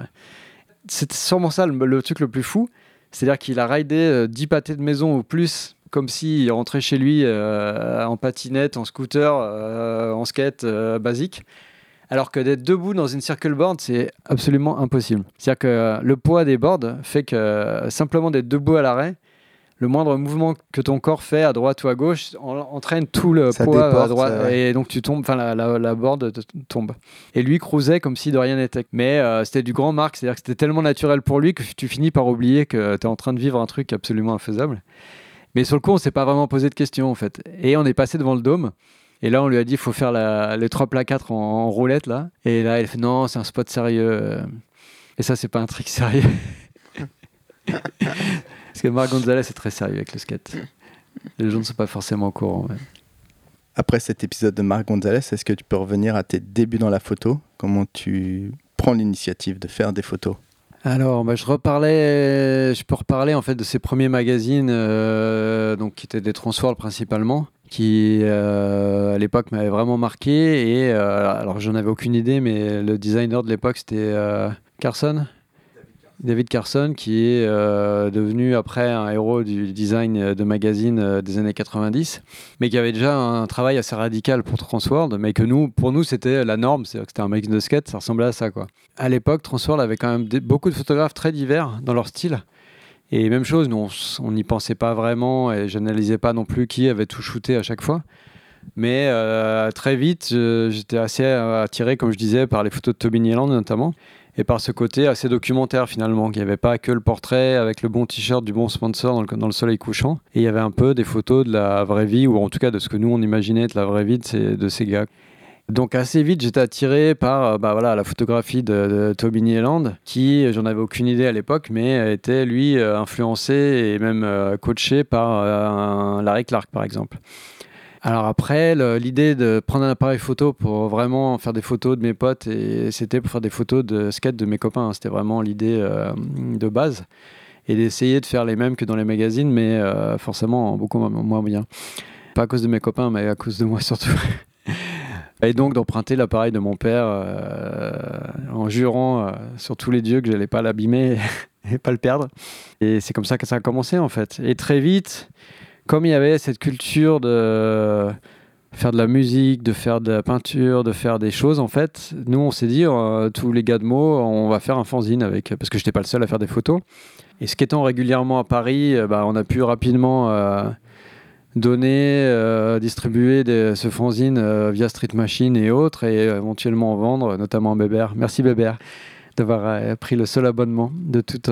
C'était sûrement ça le, truc le plus fou. C'est-à-dire qu'il a ridé euh, 10 pâtés de maison ou plus, comme s'il rentrait chez lui euh, en patinette, en scooter, euh, en skate euh, basique. Alors que d'être debout dans une circle board, c'est absolument impossible. C'est-à-dire que euh, le poids des boards fait que euh, simplement d'être debout à l'arrêt, le moindre mouvement que ton corps fait à droite ou à gauche en- entraîne tout le Ça poids à déporte, droite. euh, ouais. Et donc tu tombes, enfin la, la, la board tombe. Et lui cruisait comme si de rien n'était. Mais euh, c'était du grand Marc, c'est-à-dire que c'était tellement naturel pour lui que tu finis par oublier que tu es en train de vivre un truc absolument infaisable. Mais sur le coup, on s'est pas vraiment posé de questions en fait. Et on est passé devant le dôme. Et là, on lui a dit, il faut faire la- les trois plats 4 en, en roulette là. Et là, elle fait, non, c'est un spot sérieux. Et ça, c'est pas un trick sérieux. Parce que Marc Gonzalez est très sérieux avec le skate. Les gens ne sont pas forcément au courant. ouais. Après cet épisode de Marc Gonzalez, est-ce que tu peux revenir à tes débuts dans la photo? Comment tu prends l'initiative de faire des photos? Alors, bah, je reparlais, je peux reparler en fait de ces premiers magazines, euh, donc qui étaient des Transworld principalement, qui euh, à l'époque m'avaient vraiment marqué. Et euh, alors, j'en avais aucune idée, mais le designer de l'époque c'était euh, Carson, David Carson, qui est euh, devenu après un héros du design de magazines des années 90, mais qui avait déjà un travail assez radical pour Transworld, mais que nous, pour nous, c'était la norme, c'est-à-dire que c'était un magazine de skate, ça ressemblait à ça, quoi. À l'époque, Transworld avait quand même beaucoup de photographes très divers dans leur style. Et même chose, nous, on n'y pensait pas vraiment et j'analysais pas non plus qui avait tout shooté à chaque fois. Mais euh, très vite, j'étais assez euh, attiré, comme je disais, par les photos de Tobin Yelland notamment, et par ce côté assez documentaire finalement, qu'il n'y avait pas que le portrait avec le bon t-shirt du bon sponsor dans le, soleil couchant, et il y avait un peu des photos de la vraie vie, ou en tout cas de ce que nous on imaginait de la vraie vie de ces gars. Donc assez vite, j'étais attiré par euh, bah, voilà, la photographie de, de Tobin Yelland, qui, j'en avais aucune idée à l'époque, mais était lui euh, influencé et même euh, coaché par euh, un Larry Clark par exemple. Alors après, l'idée de prendre un appareil photo pour vraiment faire des photos de mes potes, et c'était pour faire des photos de skate de mes copains, c'était vraiment l'idée euh, de base, et d'essayer de faire les mêmes que dans les magazines, mais euh, forcément en beaucoup mo- moins bien. Pas à cause de mes copains, mais à cause de moi surtout. Et donc d'emprunter l'appareil de mon père euh, en jurant euh, sur tous les dieux que j'allais pas l'abîmer et pas le perdre. Et c'est comme ça que ça a commencé en fait. Et très vite, comme il y avait cette culture de faire de la musique, de faire de la peinture, de faire des choses, en fait, nous on s'est dit, euh, tous les gars de mots, on va faire un fanzine avec, parce que j'étais pas le seul à faire des photos. Et skatant régulièrement à Paris, bah, on a pu rapidement donner, euh, distribuer des, ce fanzine euh, via Street Machine et autres, et euh, éventuellement en vendre, notamment à Bébert. Merci Bébert d'avoir pris le seul abonnement de toute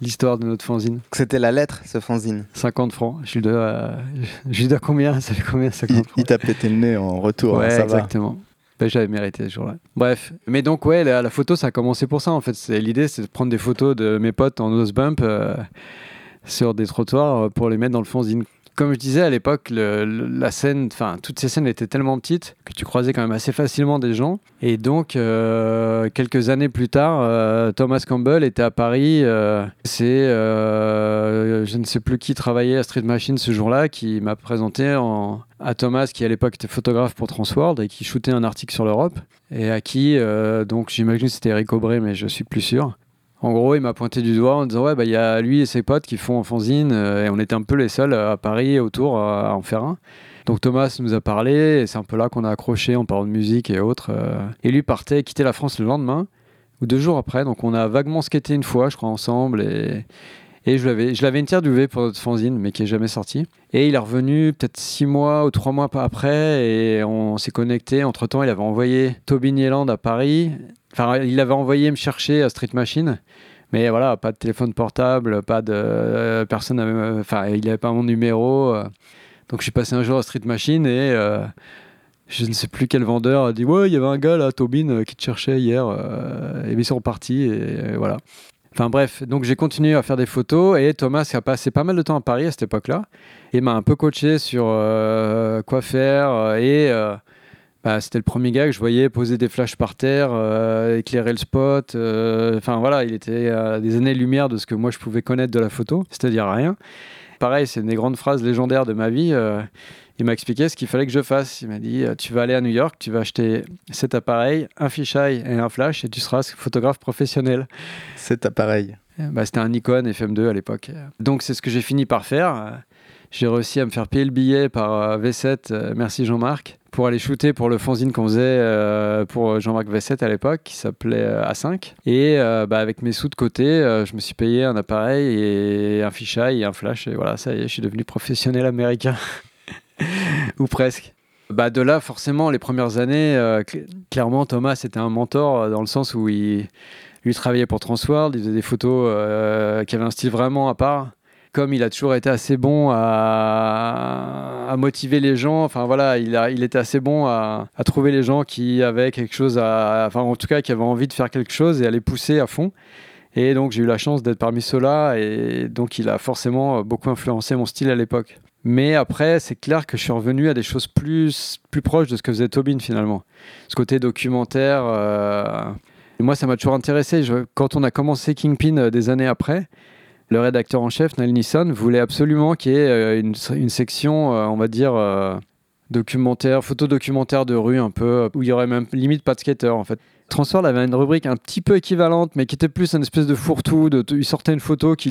l'histoire de notre fanzine. C'était la lettre, ce fanzine. 50 francs. Je lui dois, je lui dois combien? Ça fait combien Il, 50 il francs? t'a pété le nez en retour, hein, Ouais, ça va. exactement. Ben, J'avais mérité ce jour-là. Bref, mais donc ouais, la, la photo, ça a commencé pour ça en fait. C'est- L'idée, c'est de prendre des photos de mes potes en nose bump euh, sur des trottoirs pour les mettre dans le fanzine. Comme je disais à l'époque, la scène, enfin toutes ces scènes étaient tellement petites que tu croisais quand même assez facilement des gens. Et donc euh, quelques années plus tard, euh, Thomas Campbell était à Paris. euh, c'est je ne sais plus qui travaillait à Street Machine ce jour-là qui m'a présenté en- à Thomas qui à l'époque était photographe pour Transworld et qui shootait un article sur l'Europe et à qui donc j'imagine c'était Eric Aubray mais je suis plus sûr. En gros, il m'a pointé du doigt en disant ouais bah il y a lui et ses potes qui font un fanzine euh, et on était un peu les seuls à Paris et autour à en faire un. Donc Thomas nous a parlé et c'est un peu là qu'on a accroché en parlant de musique et autres. euh. Et lui partait quitter la France le lendemain ou deux jours après. Donc on a vaguement skaté une fois, je crois, ensemble et et je l'avais, je l'avais interviewé pour notre fanzine, mais qui est jamais sorti. Et il est revenu peut-être six mois ou trois mois après, et on s'est connecté. Entre temps, il avait envoyé Tobin Yelland à Paris. Enfin, il avait envoyé me chercher à Street Machine. Mais voilà, pas de téléphone portable, pas de euh, personne. avait- Enfin, il n'avait pas mon numéro. euh. Donc, je suis passé un jour à Street Machine et euh, je ne sais plus quel vendeur a dit Ouais, il y avait un gars là, Tobin, euh, qui te cherchait hier. euh, et ils sont repartis. Et, euh, voilà. Enfin bref, donc j'ai continué à faire des photos et Thomas a passé pas mal de temps à Paris à cette époque-là et m'a un peu coaché sur euh, quoi faire euh, et euh, bah, c'était le premier gars que je voyais poser des flashs par terre, éclairer le spot. Enfin voilà, il était à des années-lumière de ce que moi je pouvais connaître de la photo, c'est-à-dire rien. Pareil, c'est une des grandes phrases légendaires de ma vie. Euh, il m'a expliqué ce qu'il fallait que je fasse. Il m'a dit euh, Tu vas aller à New York, tu vas acheter cet appareil, un fisheye et un flash, et tu seras photographe professionnel. Cet appareil. Bah, c'était un Nikon FM2 à l'époque. Donc c'est ce que j'ai fini par faire. Euh, J'ai réussi à me faire payer le billet par euh, V7, euh, merci Jean-Marc, pour aller shooter pour le fanzine qu'on faisait euh, pour Jean-Marc V7 à l'époque, qui s'appelait euh, A5. Et euh, bah, avec mes sous de côté, euh, je me suis payé un appareil et un fisheye et un flash. Et voilà, ça y est, je suis devenu professionnel américain. Ou presque. Bah de là, forcément, les premières années, euh, cl- clairement, Thomas, c'était un mentor euh, dans le sens où il, lui travaillait pour Transworld, il faisait des photos euh, qui avaient un style vraiment à part. Comme il a toujours été assez bon à, à motiver les gens, enfin voilà, il, a, il était assez bon à, à trouver les gens qui avaient quelque chose à. Enfin, en tout cas, qui avaient envie de faire quelque chose et à les pousser à fond. Et donc, j'ai eu la chance d'être parmi ceux-là, et donc, il a forcément beaucoup influencé mon style à l'époque. Mais après, c'est clair que je suis revenu à des choses plus, plus proches de ce que faisait Tobin finalement. Ce côté documentaire. euh, Moi, ça m'a toujours intéressé. Quand on a commencé Kingpin euh, des années après, le rédacteur en chef, Neil Nisson, voulait absolument qu'il y ait euh, une, section, euh, on va dire, documentaire, photo documentaire de rue un peu, où il y aurait même limite pas de skater en fait. Transworld avait une rubrique un petit peu équivalente, mais qui était plus une espèce de fourre-tout. De, il sortait une photo qui,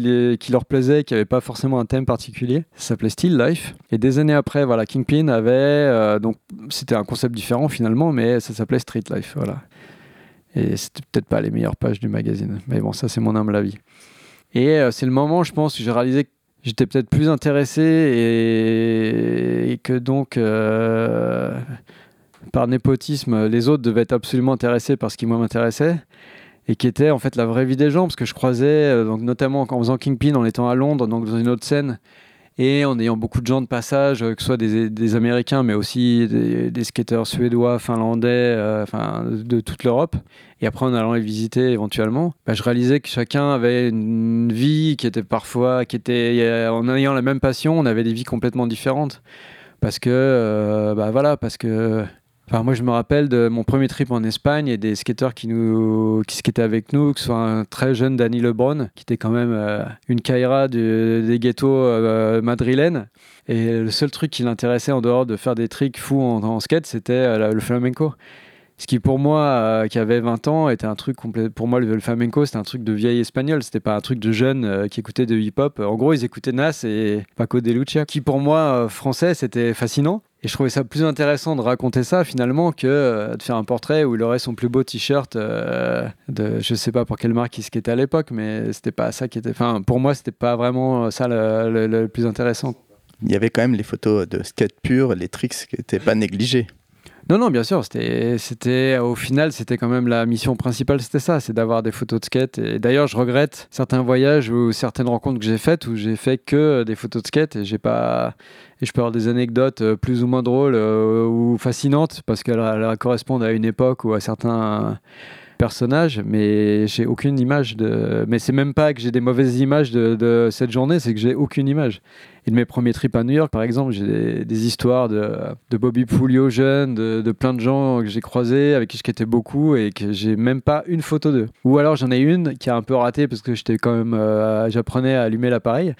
leur plaisait, qui n'avait pas forcément un thème particulier. Ça s'appelait Still Life. Et des années après, voilà, Kingpin avait. euh, donc, c'était un concept différent finalement, mais ça s'appelait Street Life. Voilà. Et c'était peut-être pas les meilleures pages du magazine. Mais bon, ça, c'est mon humble avis. Et euh, c'est le moment, je pense, où j'ai réalisé que j'étais peut-être plus intéressé et, et que donc. euh, par népotisme, les autres devaient être absolument intéressés par ce qui moi m'intéressait et qui était en fait la vraie vie des gens. Parce que je croisais euh, donc notamment en faisant Kingpin en étant à Londres donc dans une autre scène et en ayant beaucoup de gens de passage euh, que ce soit des, Américains mais aussi des, skateurs suédois, finlandais euh, enfin de, toute l'Europe. Et après en allant les visiter éventuellement bah, je réalisais que chacun avait une vie qui était parfois qui était en ayant la même passion on avait des vies complètement différentes. Parce que bah voilà parce que Moi, je me rappelle de mon premier trip en Espagne et des skateurs qui nous qui skataient avec nous, que ce soit un très jeune Danny Lebron, qui était quand même euh, une caïra des ghettos euh, madrilènes. Et le seul truc qui l'intéressait en dehors de faire des tricks fous en, skate, c'était euh, le flamenco. Ce qui pour moi, qui avait 20 ans, était un truc complet. Pour moi, le, flamenco, c'était un truc de vieil espagnol. C'était pas un truc de jeunes euh, qui écoutaient de hip-hop. En gros, ils écoutaient Nas et Paco de Lucia, qui pour moi, français, c'était fascinant. Et je trouvais ça plus intéressant de raconter ça finalement que euh, de faire un portrait où il aurait son plus beau t-shirt euh, de je sais pas pour quelle marque il skatait à l'époque, mais c'était pas ça qui était. Enfin, pour moi, c'était pas vraiment ça le, le- le plus intéressant. Il y avait quand même les photos de skate pur, les tricks qui n'étaient pas négligés. Non, non, bien sûr, c'était, c'était, au final, c'était quand même la mission principale, c'était ça, c'est d'avoir des photos de skate. Et d'ailleurs, je regrette certains voyages ou certaines rencontres que j'ai faites où j'ai fait que des photos de skate et j'ai pas, et je peux avoir des anecdotes euh, plus ou moins drôles euh, ou fascinantes parce qu'elles elles correspondent à une époque ou à certains personnages, mais j'ai aucune image de. Mais c'est même pas que j'ai des mauvaises images de, cette journée, c'est que j'ai aucune image. Et de mes premiers trips à New York, par exemple, j'ai des, histoires de, Bobby Puglio jeune, de, de plein de gens que j'ai croisés, avec qui je quittais beaucoup et que j'ai même pas une photo d'eux. Ou alors j'en ai une qui a un peu raté parce que j'étais quand même, euh, j'apprenais à allumer l'appareil.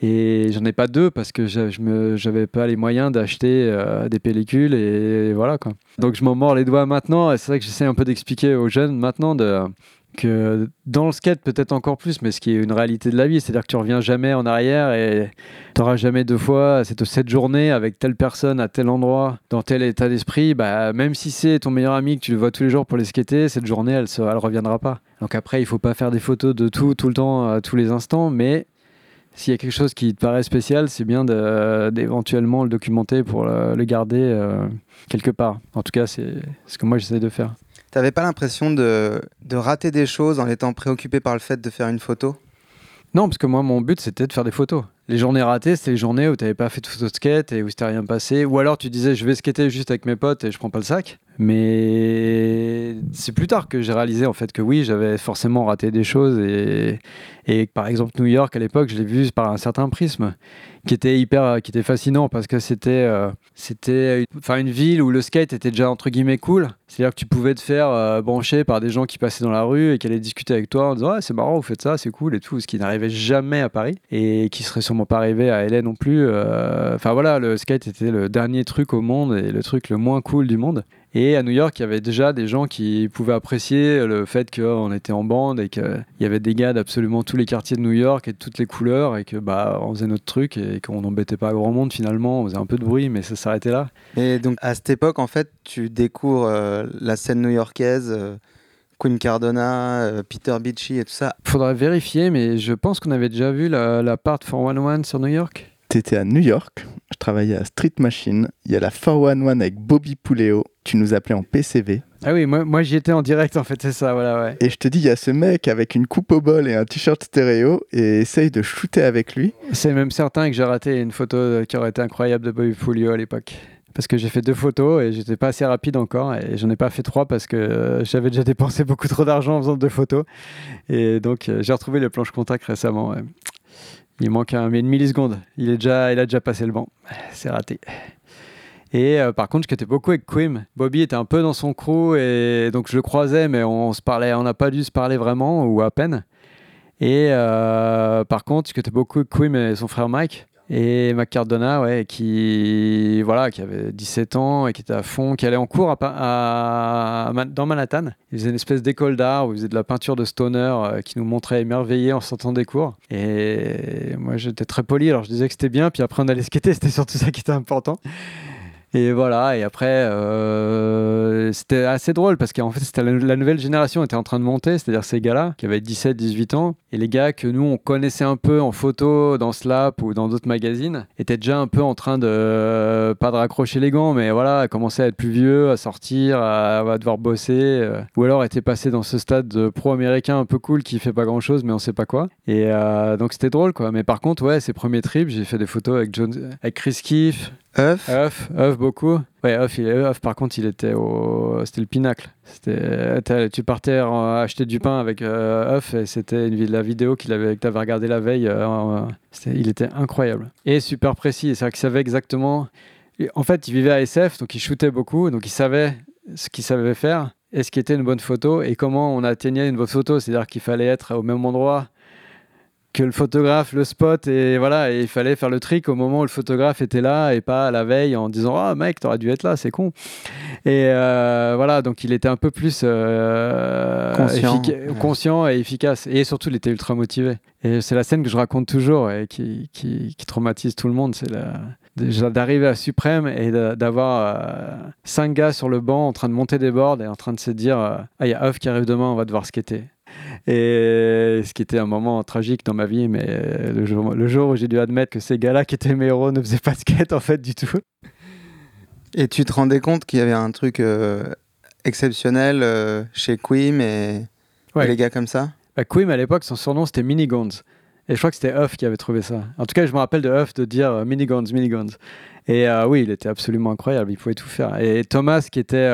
Et j'en ai pas deux parce que je j'avais pas les moyens d'acheter euh, des pellicules et voilà quoi. Donc je m'en mords les doigts maintenant et c'est ça que j'essaie un peu d'expliquer aux jeunes maintenant que dans le skate peut-être encore plus, mais ce qui est une réalité de la vie, c'est-à-dire que tu reviens jamais en arrière et tu n'auras jamais deux fois cette, journée avec telle personne à tel endroit, dans tel état d'esprit, bah, même si c'est ton meilleur ami que tu le vois tous les jours pour les skater, cette journée elle elle reviendra pas. Donc après il faut pas faire des photos de tout, tout le temps, à tous les instants, mais s'il y a quelque chose qui te paraît spécial, c'est bien d'éventuellement le documenter pour le, le garder euh, quelque part. En tout cas, c'est ce que moi j'essaie de faire. T'avais pas l'impression de, de rater des choses en étant préoccupé par le fait de faire une photo? Non, parce que moi, mon but, c'était de faire des photos. Les journées ratées, c'était les journées où tu n'avais pas fait de photo de skate et où c'était rien passé. Ou alors tu disais, je vais skater juste avec mes potes et je prends pas le sac. Mais c'est plus tard que j'ai réalisé en fait que oui, j'avais forcément raté des choses et, et par exemple New York à l'époque, je l'ai vu par un certain prisme qui était hyper, qui était fascinant parce que c'était, euh, c'était, enfin une ville où le skate était déjà entre guillemets cool. C'est-à-dire que tu pouvais te faire euh, brancher par des gens qui passaient dans la rue et qui allaient discuter avec toi en disant ah, c'est marrant, vous faites ça, c'est cool et tout, ce qui n'arrivait jamais à Paris et qui serait sûrement pas arrivé à LA non plus. Euh, enfin voilà, le skate était le dernier truc au monde et le truc le moins cool du monde. Et à New York, il y avait déjà des gens qui pouvaient apprécier le fait qu'on était en bande et qu'il y avait des gars d'absolument tous les quartiers de New York et de toutes les couleurs et que bah on faisait notre truc et qu'on n'embêtait pas grand monde finalement. On faisait un peu de bruit, mais ça s'arrêtait là. Et donc à cette époque, en fait, tu découvres euh, la scène new-yorkaise. euh, Queen Cardona, euh, Peter Beachy et tout ça. Faudrait vérifier, mais je pense qu'on avait déjà vu la, la part 411 sur New York. T'étais à New York, je travaillais à Street Machine, il y a la 411 avec Bobby Puleo, tu nous appelais en PCV. Ah oui, moi, moi j'y étais en direct en fait, c'est ça, voilà, ouais. Et je te dis, il y a ce mec avec une coupe au bol et un t-shirt stéréo et essaye de shooter avec lui. C'est même certain que j'ai raté une photo qui aurait été incroyable de Bobby Pulio à l'époque. Parce que j'ai fait deux photos et j'étais pas assez rapide encore et j'en ai pas fait trois parce que euh, j'avais déjà dépensé beaucoup trop d'argent en faisant deux photos. Et donc euh, j'ai retrouvé le planche contact récemment. ouais. Il manque un, une milliseconde. Il, est déjà, il a déjà passé le banc. C'est raté. Et euh, par contre, je quittais beaucoup avec Quim. Bobby était un peu dans son crew et donc je le croisais, mais on se parlait, on n'a pas dû se parler vraiment ou à peine. Et euh, par contre, je quittais beaucoup avec Quim et son frère Mike. Et Mac Cardona, ouais, qui, voilà, qui avait 17 ans et qui était à fond, qui allait en cours dans Manhattan. Il faisait une espèce d'école d'art où il faisait de la peinture de stoner euh, qui nous montrait émerveillé en sortant des cours. Et moi, j'étais très poli, alors je disais que c'était bien, puis après on allait skater, c'était surtout ça qui était important. Et voilà, et après, euh, c'était assez drôle parce qu'en fait, c'était la, nouvelle génération était en train de monter, c'est-à-dire ces gars-là qui avaient 17, 18 ans, et les gars que nous, on connaissait un peu en photo, dans Slap ou dans d'autres magazines, étaient déjà un peu en train de, euh, pas de raccrocher les gants, mais voilà, à commencer à être plus vieux, à sortir, à, devoir bosser, euh, ou alors étaient passés dans ce stade de pro-américain un peu cool qui fait pas grand-chose, mais on sait pas quoi. Et donc c'était drôle, quoi. Mais par contre, ouais, ces premiers trips, j'ai fait des photos avec, John, avec Chris Keefe, Huff, Huff, Huff beaucoup. Ouais, Huff, il, Huff, par contre, il était au, c'était le pinacle. C'était, tu partais acheter du pain avec euh, et c'était une, la vidéo qu'il avait, que t'avais regardé la veille. euh, il était incroyable et super précis. C'est-à-dire qu'il savait exactement. En fait, il vivait à SF, donc il shootait beaucoup, donc il savait ce qu'il savait faire et ce qui était une bonne photo et comment on atteignait une bonne photo. C'est-à-dire qu'il fallait être au même endroit que le photographe, le spot, et voilà, et il fallait faire le trick au moment où le photographe était là et pas la veille en disant Ah mec, t'aurais dû être là, c'est con. Et euh, voilà, donc il était un peu plus euh, Conscient. Ouais. conscient et efficace. Et surtout, il était ultra motivé. Et c'est la scène que je raconte toujours et qui, qui, qui traumatise tout le monde. C'est la- d'arriver à Suprême et d'avoir euh, cinq gars sur le banc en train de monter des boards et en train de se dire euh, Ah, il y a Huff qui arrive demain, on va devoir skater. Et ce qui était un moment tragique dans ma vie, mais euh, le jour, le jour où j'ai dû admettre que ces gars-là qui étaient mes héros ne faisaient pas de skate en fait du tout. Et tu te rendais compte qu'il y avait un truc euh, exceptionnel euh, chez Quim et, Ouais. et les gars comme ça? Bah, Quim à l'époque, son surnom c'était Miniguns. Et je crois que c'était Huff qui avait trouvé ça. En tout cas, je me rappelle de Huff de dire euh, Miniguns, Miniguns. Et euh, oui, il était absolument incroyable, il pouvait tout faire. Et Thomas qui était.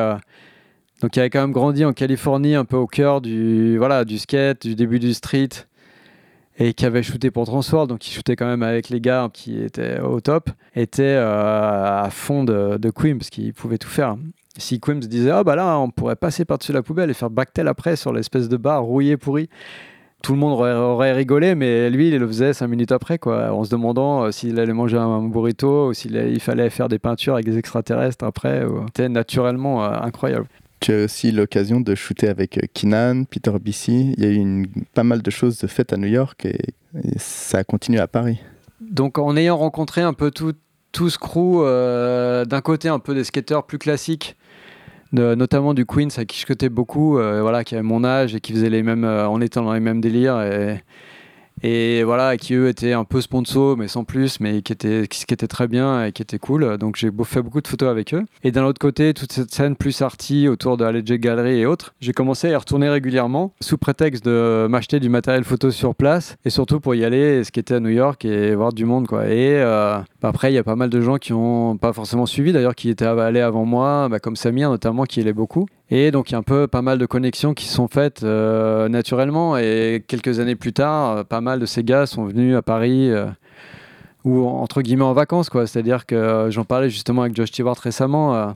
Donc, qui avait quand même grandi en Californie, un peu au cœur du, voilà, du skate, du début du street, et qui avait shooté pour Transworld, donc il shootait quand même avec les gars qui étaient au top, était euh, à fond de, de Quim, parce qu'il pouvait tout faire. Si Quim se disait, ah bah là, on pourrait passer par-dessus la poubelle et faire backtail après sur l'espèce de bar rouillé pourri, tout le monde aurait, rigolé, mais lui, il le faisait cinq minutes après, quoi, en se demandant euh, s'il allait manger un burrito ou s'il il fallait faire des peintures avec des extraterrestres après. C'était naturellement euh, incroyable. Tu as aussi l'occasion de shooter avec euh, Keenan, Peter BC. Il y a eu pas mal de choses de faites à New York et, et ça a continué à Paris. Donc, en ayant rencontré un peu tout, tout ce crew, euh, d'un côté un peu des skateurs plus classiques, notamment du Queens, à qui je skatais beaucoup, euh, voilà, qui avait mon âge et qui faisait les mêmes, en étant dans les mêmes délires. Et voilà, qui eux étaient un peu sponsors, mais sans plus, mais qui étaient, qui, qui était très bien et qui était cool. Donc j'ai fait beaucoup de photos avec eux. Et d'un autre côté, toute cette scène plus arty autour de Alleged Gallery et autres, j'ai commencé à y retourner régulièrement sous prétexte de m'acheter du matériel photo sur place et surtout pour y aller, ce qui était à New York et voir du monde quoi. Et euh, après, il y a pas mal de gens qui ont pas forcément suivi d'ailleurs, qui étaient allés avant moi, bah, comme Samir notamment, qui allait beaucoup. Et donc il y a un peu pas mal de connexions qui sont faites euh, naturellement. Et quelques années plus tard, euh, pas mal de ces gars sont venus à Paris. euh, ou entre guillemets en vacances quoi. C'est-à-dire que euh, j'en parlais justement avec Josh Stewart récemment.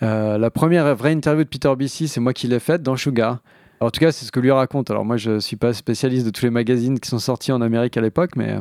la première vraie interview de Peter BC, c'est moi qui l'ai faite dans Sugar. En tout cas, c'est ce que lui raconte. Alors moi, je suis pas spécialiste de tous les magazines qui sont sortis en Amérique à l'époque, mais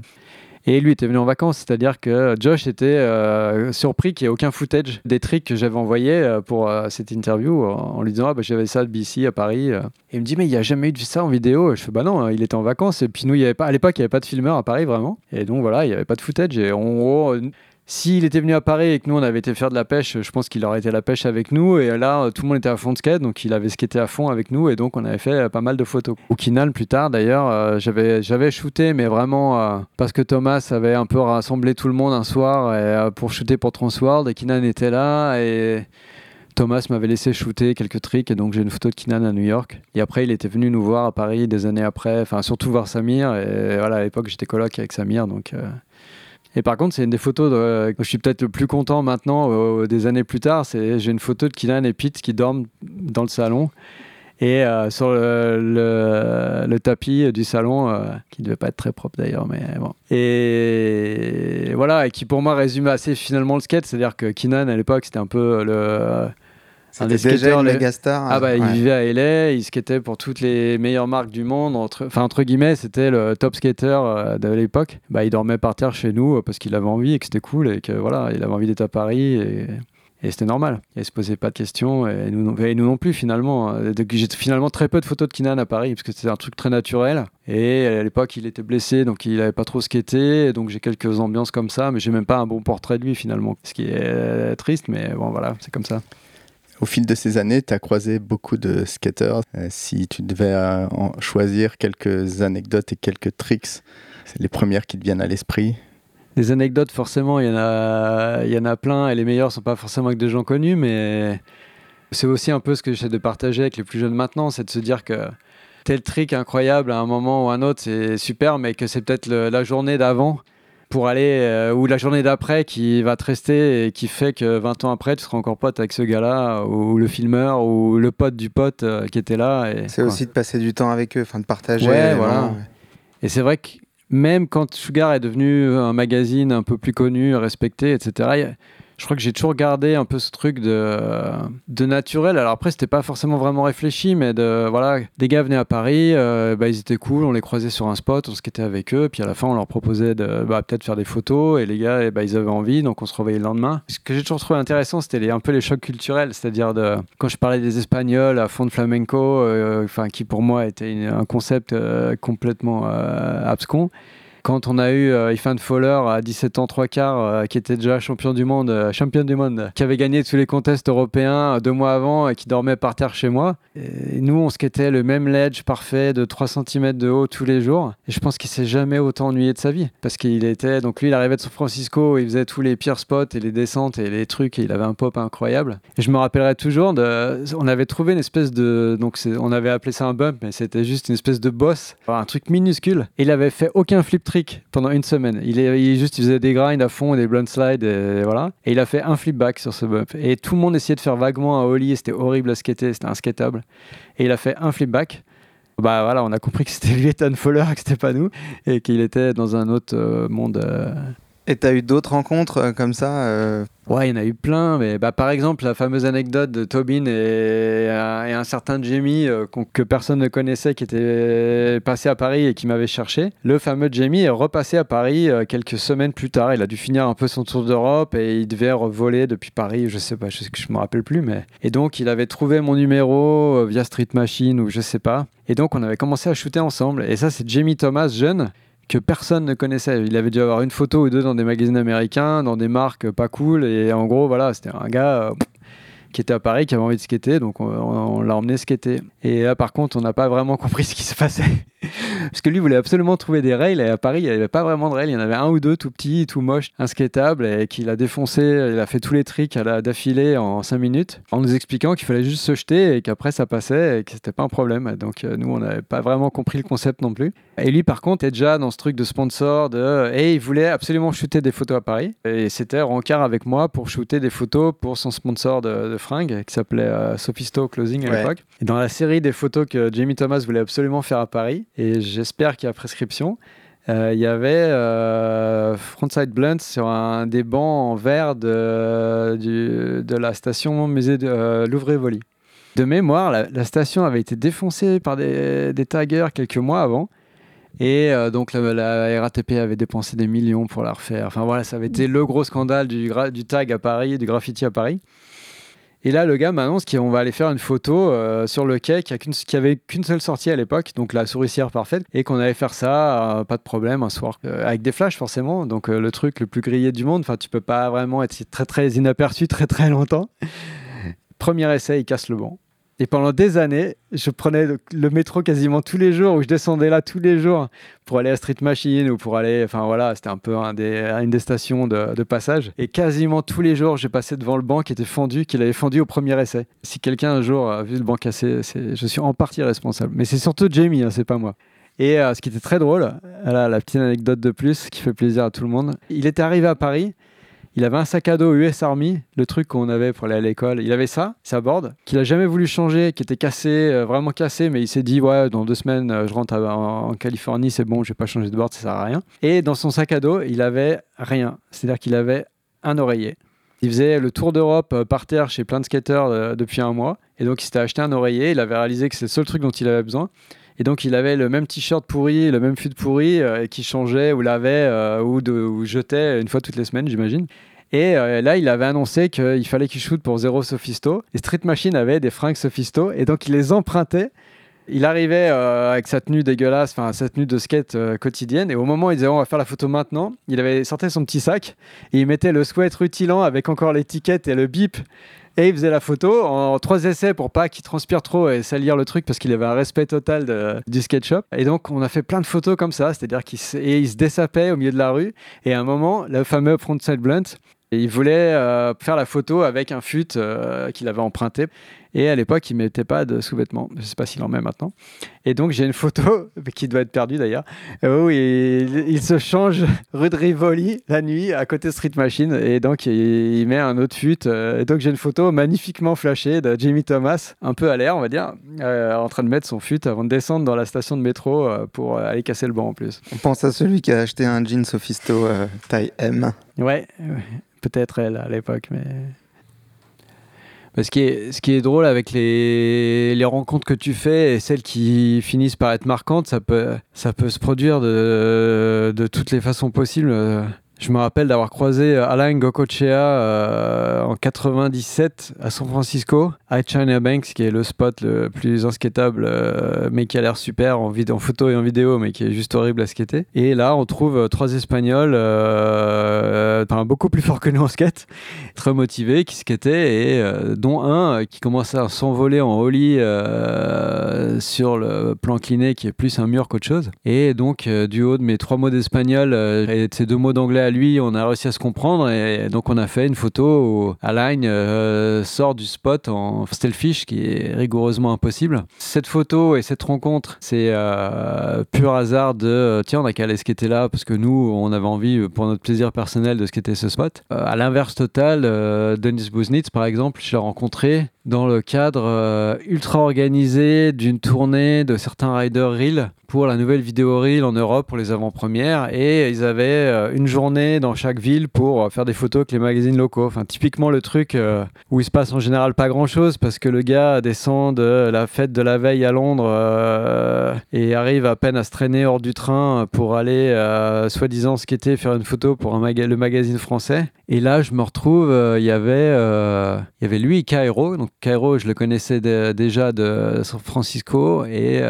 et lui était venu en vacances, c'est-à-dire que Josh était euh, surpris qu'il n'y ait aucun footage des tricks que j'avais envoyés euh, pour euh, cette interview en, lui disant ah, bah, j'avais ça de BC à Paris. Et il me dit mais il n'y a jamais eu de ça en vidéo. Je fais bah non, il était en vacances et puis nous il y avait pas à l'époque il n'y avait pas de filmeur à Paris vraiment. Et donc voilà il n'y avait pas de footage et euh, s'il était venu à Paris et que nous on avait été faire de la pêche, je pense qu'il aurait été à la pêche avec nous. Et là, euh, tout le monde était à fond de skate, donc il avait skaté à fond avec nous. Et donc on avait fait euh, pas mal de photos. Au Kinan, plus tard d'ailleurs, euh, j'avais, j'avais shooté, mais vraiment parce que Thomas avait un peu rassemblé tout le monde un soir pour shooter pour Transworld. Et Kinan était là. Et Thomas m'avait laissé shooter quelques tricks. Et donc j'ai une photo de Kinan à New York. Et après, il était venu nous voir à Paris des années après, enfin surtout voir Samir. Et voilà, à l'époque, j'étais coloc avec Samir. Donc. Et par contre, c'est une des photos de, je suis peut-être le plus content maintenant, euh, des années plus tard. C'est j'ai une photo de Kylian et Pete qui dorment dans le salon et euh, sur le, tapis du salon, euh, qui devait pas être très propre d'ailleurs, mais bon. Et voilà, et qui pour moi résume assez finalement le skate, c'est-à-dire que Kinan à l'époque c'était un peu le un des skateurs mégastar. ah bah il vivait à LA, il skatait pour toutes les meilleures marques du monde, entre, enfin entre guillemets c'était le top skater euh, de l'époque. Bah il dormait par terre chez nous euh, parce qu'il avait envie et que c'était cool et que voilà il avait envie d'être à Paris et, et c'était normal. Il se posait pas de questions et nous, non- et nous non plus finalement. Donc, J'ai finalement très peu de photos de Kinan à Paris parce que c'était un truc très naturel et à l'époque il était blessé donc il avait pas trop skaté donc j'ai quelques ambiances comme ça mais j'ai même pas un bon portrait de lui finalement. Ce qui est euh, triste mais bon voilà c'est comme ça. Au fil de ces années, tu as croisé beaucoup de skaters. Euh, si tu devais euh, en choisir quelques anecdotes et quelques tricks, c'est les premières qui te viennent à l'esprit. Des anecdotes, forcément, il y, en a, y en a plein et les meilleures sont pas forcément avec des gens connus, mais c'est aussi un peu ce que j'essaie de partager avec les plus jeunes maintenant, c'est de se dire que tel trick incroyable à un moment ou un autre, c'est super, mais que c'est peut-être la journée d'avant pour aller, euh, ou la journée d'après qui va te rester et qui fait que 20 ans après, tu seras encore pote avec ce gars-là, ou le filmeur, ou le pote du pote euh, qui était là. C'est aussi de passer du temps avec eux, enfin de partager. Ouais, vraiment, voilà. ouais. Et c'est vrai que même quand Sugar est devenu un magazine un peu plus connu, respecté, etc., je crois que j'ai toujours gardé un peu ce truc de, naturel. Alors après, c'était pas forcément vraiment réfléchi, mais voilà, des gars venaient à Paris, euh, bah, ils étaient cool, on les croisait sur un spot, on se quittait avec eux, puis à la fin, on leur proposait de bah, peut-être faire des photos, et les gars, eh bah, ils avaient envie, donc on se revoyait le lendemain. Ce que j'ai toujours trouvé intéressant, c'était un peu les chocs culturels, c'est-à-dire quand je parlais des Espagnols à fond de flamenco, euh, qui pour moi était un concept euh, complètement abscon. Quand on a eu euh, Ethan Fowler à 17 ans 3 quarts, euh, qui était déjà champion du monde, euh, champion du monde, qui avait gagné tous les contests européens euh, deux mois avant et qui dormait par terre chez moi. Nous, on skatait le même ledge parfait de 3 cm de haut tous les jours. Et je pense qu'il s'est jamais autant ennuyé de sa vie. Parce qu'il était, donc lui, il arrivait de San Francisco, il faisait tous les pires spots et les descentes et les trucs, et il avait un pop incroyable. Et je me rappellerai toujours, de, on avait trouvé une espèce de, donc on avait appelé ça un bump, mais c'était juste une espèce de boss, un truc minuscule. Et il avait fait aucun flip pendant une semaine. Il, est, juste, il faisait des grinds à fond, des blunt slides, et voilà. Et il a fait un flip back sur ce bump. Et tout le monde essayait de faire vaguement un ollie, et c'était horrible à skater, c'était inskatable. Et il a fait un flip back. Bah voilà, on a compris que c'était lui Ethan Fowler, que c'était pas nous, et qu'il était dans un autre euh, monde. euh, Et t'as eu d'autres rencontres euh, comme ça euh, Ouais, il y en a eu plein, mais bah, par exemple, la fameuse anecdote de Tobin et, un- et un certain Jamie euh, que personne ne connaissait, qui était passé à Paris et qui m'avait cherché. Le fameux Jamie est repassé à Paris euh, quelques semaines plus tard. Il a dû finir un peu son tour d'Europe et il devait revoler depuis Paris, je sais pas, je, je me rappelle plus, mais. Et donc, il avait trouvé mon numéro euh, via Street Machine ou je sais pas. Et donc, on avait commencé à shooter ensemble. Et ça, c'est Jamie Thomas, jeune, que personne ne connaissait. Il avait dû avoir une photo ou deux dans des magazines américains, dans des marques pas cool. Et en gros, voilà, c'était un gars euh, qui était à Paris, qui avait envie de skater. Donc on, l'a emmené skater. Et là, par contre, on n'a pas vraiment compris ce qui se passait. Parce que lui voulait absolument trouver des rails et à Paris, il n'y avait pas vraiment de rails. Il y en avait un ou deux tout petits, tout moches, inskatables et qu'il a défoncé. Il a fait tous les tricks d'affilée en 5 minutes en nous expliquant qu'il fallait juste se jeter et qu'après ça passait et que c'était pas un problème. Donc euh, nous, on n'avait pas vraiment compris le concept non plus. Et lui, par contre, est déjà dans ce truc de sponsor de et il voulait absolument shooter des photos à Paris. Et c'était rencard avec moi pour shooter des photos pour son sponsor de, de fringues qui s'appelait euh, Sophisto Closing à Ouais. l'époque. Et dans la série des photos que Jamie Thomas voulait absolument faire à Paris, et j'espère qu'il y a prescription, euh, il y avait euh, Frontside Blunt sur un des bancs en verre de, du- de la station musée de euh, Louvre-Rivoli. De mémoire, la, la station avait été défoncée par des, des taggers quelques mois avant. Et euh, donc la, la RATP avait dépensé des millions pour la refaire. Enfin voilà, ça avait été le gros scandale du tag à Paris, du graffiti à Paris. Et là, le gars m'annonce qu'on va aller faire une photo euh, sur le quai qui, qui avait qu'une seule sortie à l'époque, donc la souricière parfaite, et qu'on allait faire ça, euh, pas de problème, un soir, euh, avec des flashs forcément, donc le truc le plus grillé du monde. Enfin, tu peux pas vraiment être très très inaperçu très très longtemps. Premier essai, il casse le banc. Et pendant des années, je prenais le, métro quasiment tous les jours, ou je descendais là tous les jours pour aller à Street Machine ou pour aller. Enfin voilà, c'était un peu un une des stations de, passage. Et quasiment tous les jours, j'ai passé devant le banc qui était fendu, qu'il avait fendu au premier essai. Si quelqu'un un jour a vu le banc cassé, je suis en partie responsable. Mais c'est surtout Jamie, hein, c'est pas moi. Et euh, ce qui était très drôle, la petite anecdote de plus qui fait plaisir à tout le monde. Il était arrivé à Paris. Il avait un sac à dos US Army, le truc qu'on avait pour aller à l'école. Il avait ça, sa board, qu'il a jamais voulu changer, qui était cassé, euh, vraiment cassé, mais il s'est dit ouais, dans deux semaines, euh, je rentre à- en, Californie, c'est bon, je vais pas changer de board, ça sert à rien. Et dans son sac à dos, il avait rien, c'est-à-dire qu'il avait un oreiller. Il faisait le tour d'Europe euh, par terre chez plein de skateurs depuis un mois, et donc il s'était acheté un oreiller. Il avait réalisé que c'est le seul truc dont il avait besoin. Et donc il avait le même t-shirt pourri, le même fut pourri, euh, qui changeait ou lavait euh, ou, de, ou jetait une fois toutes les semaines, j'imagine. Et euh, là, il avait annoncé qu'il fallait qu'il shoot pour zéro Sophisto. Et Street Machine avait des fringues Sophisto, et donc il les empruntait. Il arrivait avec sa tenue dégueulasse, enfin sa tenue de skate quotidienne, et au moment où il disait on va faire la photo maintenant, il avait sorti son petit sac et il mettait le sweat rutilant avec encore l'étiquette et le bip et il faisait la photo en trois essais pour pas qu'il transpire trop et salir le truc parce qu'il avait un respect total de- du skate shop. Et donc on a fait plein de photos comme ça, c'est-à-dire qu'il se dessapait au milieu de la rue. Et à un moment, le fameux frontside blunt, il voulait euh, faire la photo avec un fut euh, qu'il avait emprunté. Et à l'époque, il mettait pas de sous-vêtements. Je sais pas s'il en met maintenant. Et donc j'ai une photo qui doit être perdue d'ailleurs où il, il se change rue de Rivoli la nuit à côté de Street Machine et donc il, il met un autre fut. et donc j'ai une photo magnifiquement flashée de Jamie Thomas, un peu à l'air on va dire, euh, en train de mettre son fut avant de descendre dans la station de métro euh, pour euh, aller casser le banc en plus. On pense à celui qui a acheté un jean Sophisto euh, taille M. Ouais, peut-être elle à l'époque, mais. Ce, qui est, drôle avec les, rencontres que tu fais et celles qui finissent par être marquantes, ça peut, se produire de, de toutes les façons possibles. Euh, Je me rappelle d'avoir croisé Alain Gocochea euh, en 97 à San Francisco, à China Banks, qui est le spot le plus inskatable, euh, mais qui a l'air super en, photo et en vidéo, mais qui est juste horrible à skater. Et là, on trouve euh, trois Espagnols, euh, beaucoup plus forts que nous en skate, très motivés, qui skataient, et euh, dont un euh, qui commençait à s'envoler en holly euh, sur le plan cliné, qui est plus un mur qu'autre chose. Et donc, euh, du haut de mes trois mots d'espagnol euh, et de ces deux mots d'anglais lui, on a réussi à se comprendre, et donc on a fait une photo où Alain euh, sort du spot en stillfish, qui est rigoureusement impossible. Cette photo et cette rencontre, c'est euh, pur hasard de euh, tiens, on a qu'à aller skater là parce que nous, on avait envie pour notre plaisir personnel de skater ce spot. Euh, à l'inverse total, Denis Buznitz, par exemple, je l'ai rencontré dans le cadre ultra organisé d'une tournée de certains riders reel pour la nouvelle vidéo reel en Europe pour les avant-premières et ils avaient euh, une journée dans chaque ville pour euh, faire des photos avec les magazines locaux. Enfin, typiquement le truc euh, où il se passe en général pas grand-chose parce que le gars descend de la fête de la veille à Londres et arrive à peine à se traîner hors du train pour aller soi-disant skater, faire une photo pour un maga- le magazine français. Et là, je me retrouve, il y avait, il y avait lui Cairo, donc Cairo, je le connaissais déjà de San Francisco. Et,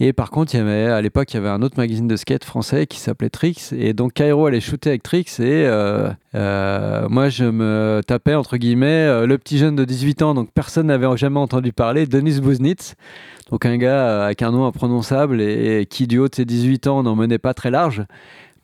et par contre, il y avait, à l'époque, il y avait un autre magazine de skate français qui s'appelait Trix. Et donc, Cairo allait shooter avec Trix. Et euh, euh, moi, je me tapais, entre guillemets, euh, le petit jeune de 18 ans. Donc, personne n'avait jamais entendu parler, Denis Buznitz. Donc, un gars avec un nom imprononçable et, qui, du haut de ses 18 ans, n'en menait pas très large.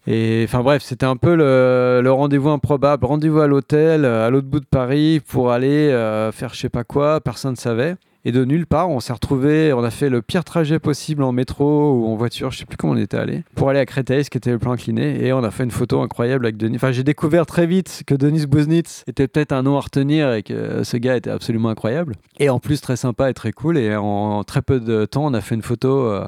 Et enfin bref, c'était un peu le, rendez-vous improbable. Rendez-vous à l'hôtel, à l'autre bout de Paris, pour aller faire je sais pas quoi, personne ne savait. Et de nulle part, on s'est retrouvé, on a fait le pire trajet possible en métro ou en voiture, je sais plus comment on était allé, pour aller à Créteil, ce qui était le plan incliné. Et on a fait une photo incroyable avec Denis. Enfin, j'ai découvert très vite que Denis Buznitz était peut-être un nom à retenir et que ce gars était absolument incroyable. Et en plus, très sympa et très cool. Et en, très peu de temps, on a fait une photo. euh,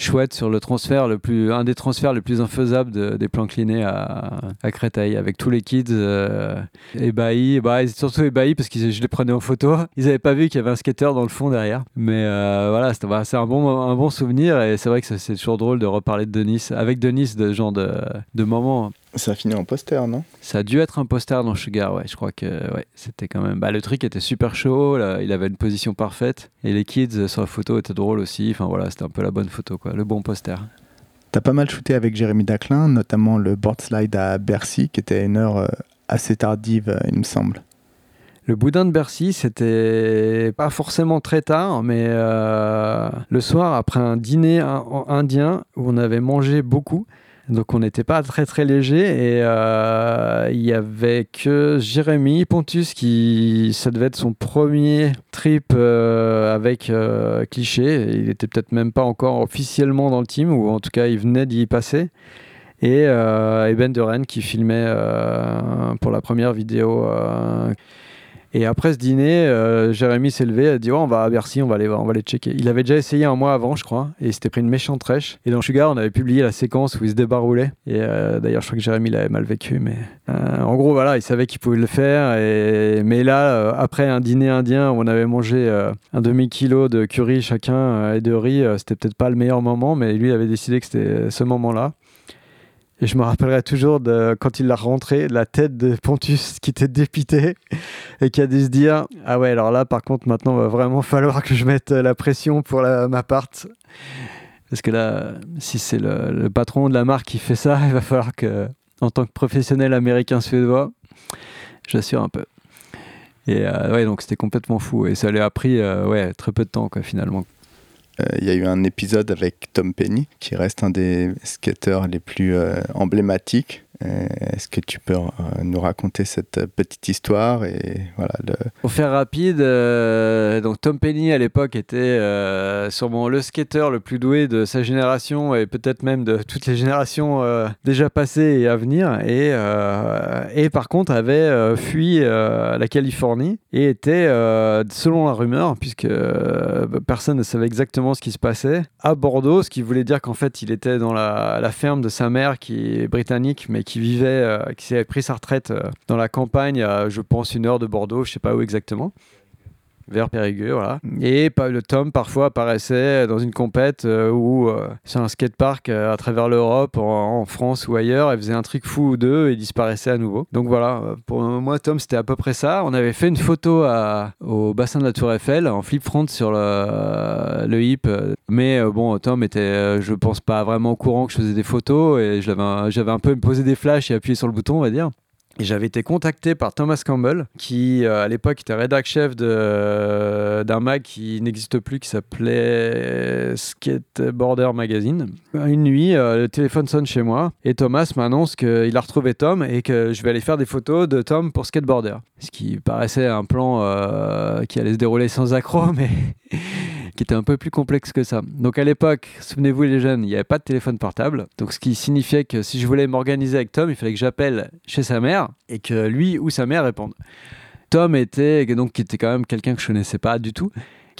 chouette sur le transfert le plus un des transferts les plus infaisables de- des plans clinés à, Créteil avec tous les kids euh, ébahis bah, ils étaient surtout ébahis parce que je les prenais en photo. Ils avaient pas vu qu'il y avait un skateur dans le fond derrière. Mais euh, voilà bah, c'est un bon un bon souvenir et c'est vrai que c'est toujours drôle de reparler de Denis avec Denis de genre de, de moments Ça a fini en poster, non? Ça a dû être un poster dans Sugar, ouais. Je crois que ouais, c'était quand même. Bah, le truc était super chaud, là, il avait une position parfaite. Et les kids euh, sur la photo étaient drôles aussi. Enfin voilà, c'était un peu la bonne photo, quoi. Le bon poster. T'as pas mal shooté avec Jérémy Daclin, notamment le board slide à Bercy, qui était à une heure euh, assez tardive, euh, il me semble. Le boudin de Bercy, c'était pas forcément très tard, mais euh, le soir, après un dîner in- indien où on avait mangé beaucoup. Donc on n'était pas très très léger et euh, il y avait que Jérémy Pontus qui ça devait être son premier trip euh, avec euh, Cliché. Il était peut-être même pas encore officiellement dans le team ou en tout cas il venait d'y passer. Et, et Ben de Rennes qui filmait pour la première vidéo. Et après ce dîner, euh, Jérémy s'est levé a dit oh, on va à Bercy, on va aller aller checker. Il avait déjà essayé un mois avant, je crois, et il s'était pris une méchante trèche. Et dans Sugar, on avait publié la séquence où il se débaroulait. Et euh, d'ailleurs, je crois que Jérémy l'avait mal vécu, mais euh, en gros, voilà, il savait qu'il pouvait le faire. Mais là, après un dîner indien où on avait mangé un demi-kilo de curry chacun et de riz, c'était peut-être pas le meilleur moment, mais lui avait décidé que c'était ce moment-là. Et je me rappellerai toujours de quand il l'a rentré, la tête de Pontus qui était dépité et qui a dû se dire Ah ouais, alors là, par contre, maintenant, va vraiment falloir que je mette la pression pour ma part. Parce que là, si c'est le, patron de la marque qui fait ça, il va falloir que, en tant que professionnel américain-suédois, j'assure un peu. Et euh, ouais, donc c'était complètement fou. Et ça lui a pris euh, ouais, très peu de temps, quoi, finalement. Euh, Il y a eu un épisode avec Tom Penny, qui reste un des skateurs les plus euh, emblématiques. Euh, Est-ce que tu peux euh, nous raconter cette petite histoire et voilà. Pour faire rapide, euh, donc Tom Penny à l'époque était sûrement le skateur le plus doué de sa génération et peut-être même de toutes les générations déjà passées et à venir. Et, et par contre avait fui la Californie et était, selon la rumeur, puisque personne ne savait exactement ce qui se passait, à Bordeaux, ce qui voulait dire qu'en fait il était dans la, la ferme de sa mère qui est britannique mais qui vivait, euh, qui s'est pris sa retraite euh, dans la campagne, à, je pense une heure de Bordeaux, je sais pas où exactement. Vers Périgueux, voilà. Et le Tom parfois apparaissait dans une compète euh, ou euh, sur un skatepark euh, à travers l'Europe, en, France ou ailleurs, et faisait un truc fou ou deux et disparaissait à nouveau. Donc voilà, pour moi, Tom, c'était à peu près ça. On avait fait une photo au bassin de la Tour Eiffel en flip front sur le, hip, mais bon, Tom était, je pense, pas vraiment au courant que je faisais des photos et je l'avais un- j'avais un peu posé des flashs et appuyé sur le bouton, on va dire. Et j'avais été contacté par Thomas Campbell, qui euh, à l'époque était rédac chef de- d'un mag qui n'existe plus, qui s'appelait Skateboarder Magazine. Une nuit, euh, le téléphone sonne chez moi et Thomas m'annonce qu'il a retrouvé Tom et que je vais aller faire des photos de Tom pour Skateboarder. Ce qui paraissait un plan euh, qui allait se dérouler sans accroc, mais qui était un peu plus complexe que ça. Donc à l'époque, souvenez-vous les jeunes, il n'y avait pas de téléphone portable. Donc ce qui signifiait que si je voulais m'organiser avec Tom, il fallait que j'appelle chez sa mère et que lui ou sa mère répondent. Tom était donc qui était quand même quelqu'un que je connaissais pas du tout,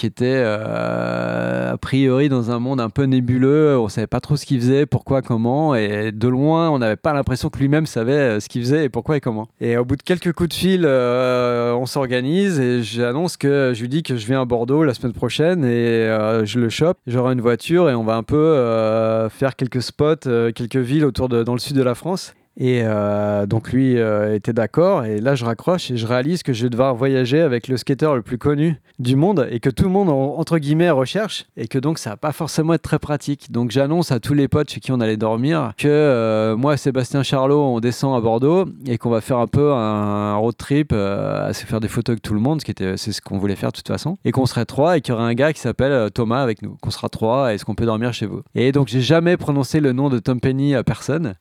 qui était euh, a priori dans un monde un peu nébuleux. On savait pas trop ce qu'il faisait, pourquoi, comment, et de loin, on n'avait pas l'impression que lui-même savait euh, ce qu'il faisait et pourquoi et comment. Et au bout de quelques coups de fil, euh, on s'organise et j'annonce que je lui dis que je viens à Bordeaux la semaine prochaine et je le chope. J'aurai une voiture et on va un peu faire quelques spots, quelques villes autour de dans le sud de la France. Et euh, donc lui euh, était d'accord. Et là, je raccroche et je réalise que je vais devoir voyager avec le skater le plus connu du monde et que tout le monde, en- entre guillemets, recherche. Et que donc, ça va pas forcément être très pratique. Donc, j'annonce à tous les potes chez qui on allait dormir que euh, moi, Sébastien Charlot, on descend à Bordeaux et qu'on va faire un peu un road trip à se faire des photos avec tout le monde, ce qui était, c'est ce qu'on voulait faire de toute façon. Et qu'on serait trois et qu'il y aurait un gars qui s'appelle Thomas avec nous. Qu'on sera trois. Est-ce qu'on peut dormir chez vous? Et donc, j'ai jamais prononcé le nom de Tom Penny à personne.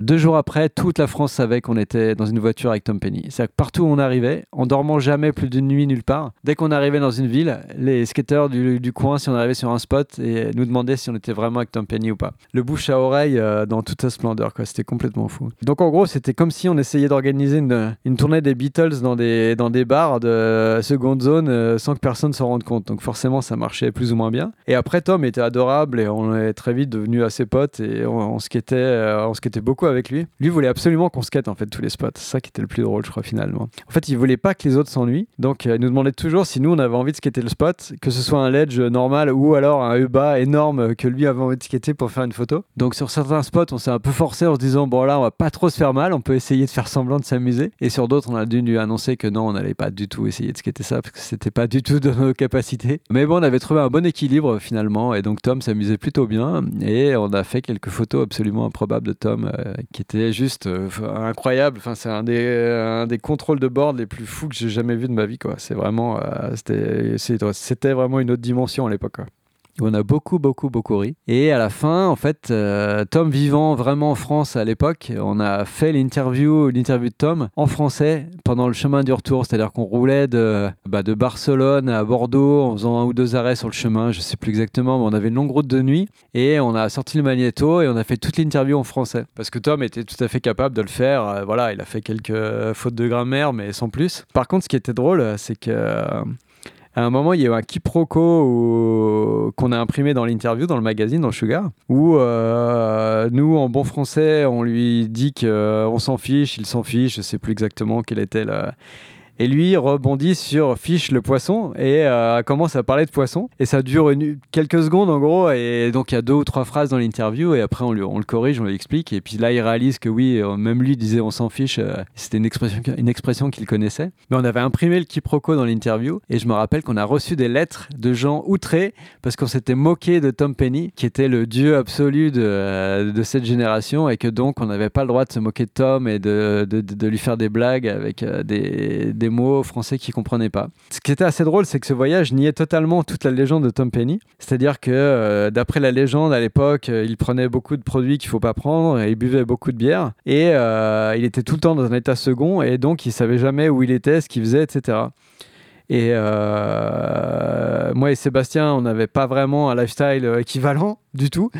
Deux jours après, toute la France savait qu'on était dans une voiture avec Tom Penny. C'est-à-dire que partout où on arrivait, en dormant jamais plus d'une nuit nulle part, dès qu'on arrivait dans une ville, les skateurs du, coin, si on arrivait sur un spot, et nous demandaient si on était vraiment avec Tom Penny ou pas. Le bouche à oreille euh, dans toute sa splendeur, quoi. C'était complètement fou. Donc en gros, c'était comme si on essayait d'organiser une, tournée des Beatles dans des, dans des bars de seconde zone euh, sans que personne s'en rende compte. Donc forcément, ça marchait plus ou moins bien. Et après, Tom était adorable et on est très vite devenu assez potes et on, on skatait, euh, beaucoup avec lui. Lui voulait absolument qu'on skate en fait tous les spots. C'est ça qui était le plus drôle, je crois, finalement. En fait, il voulait pas que les autres s'ennuient. Donc, euh, il nous demandait toujours si nous, on avait envie de skater le spot, que ce soit un ledge normal ou alors un EBA énorme que lui avait envie de skater pour faire une photo. Donc, sur certains spots, on s'est un peu forcé en se disant, bon là, on va pas trop se faire mal, on peut essayer de faire semblant de s'amuser. Et sur d'autres, on a dû lui annoncer que non, on n'allait pas du tout essayer de skater ça parce que c'était pas du tout de nos capacités. Mais bon, on avait trouvé un bon équilibre finalement. Et donc, Tom s'amusait plutôt bien. Et on a fait quelques photos absolument improbables de Tom euh, qui étaient juste euh, incroyables. Enfin, c'est un des, contrôles de board les plus fous que j'ai jamais vu de ma vie. euh, c'était, vraiment une autre dimension à l'époque. On a beaucoup, beaucoup, beaucoup ri. Et à la fin, en fait, euh, Tom vivant vraiment en France à l'époque, on a fait l'interview, l'interview de Tom en français pendant le chemin du retour. C'est-à-dire qu'on roulait de, bah, de Barcelone à Bordeaux en faisant un ou deux arrêts sur le chemin, je sais plus exactement, mais on avait une longue route de nuit et on a sorti le magnéto et on a fait toute l'interview en français. Parce que Tom était tout à fait capable de le faire. Euh, voilà, il a fait quelques euh, fautes de grammaire, mais sans plus. Par contre, ce qui était drôle, c'est que. Euh, à un moment, il y a eu un quiproquo qu'on a imprimé dans l'interview, dans le magazine, dans Sugar, où euh, nous, en bon français, on lui dit qu'on s'en fiche, il s'en fiche, je sais plus exactement quel était le... Et lui rebondit sur fiche le poisson et euh, commence à parler de poisson. Et ça dure quelques secondes en gros. Et donc il y a deux ou trois phrases dans l'interview. Et après on, le corrige, on lui explique. Et puis là il réalise que oui, euh, même lui disait on s'en fiche. euh, C'était une expression, une expression qu'il connaissait. Mais on avait imprimé le quiproquo dans l'interview. Et je me rappelle qu'on a reçu des lettres de gens outrés parce qu'on s'était moqué de Tom Penny, qui était le dieu absolu de, de cette génération. Et que donc on n'avait pas le droit de se moquer de Tom et de, de- lui faire des blagues avec euh, des, des mots français qu'il comprenait pas. Ce qui était assez drôle, c'est que ce voyage niait totalement toute la légende de Tom Penny. C'est-à-dire que, euh, d'après la légende, à l'époque, euh, il prenait beaucoup de produits qu'il faut pas prendre et il buvait beaucoup de bière. Et euh, il était tout le temps dans un état second et donc il savait jamais où il était, ce qu'il faisait, etc. Et moi et Sébastien, on n'avait pas vraiment un lifestyle équivalent du tout.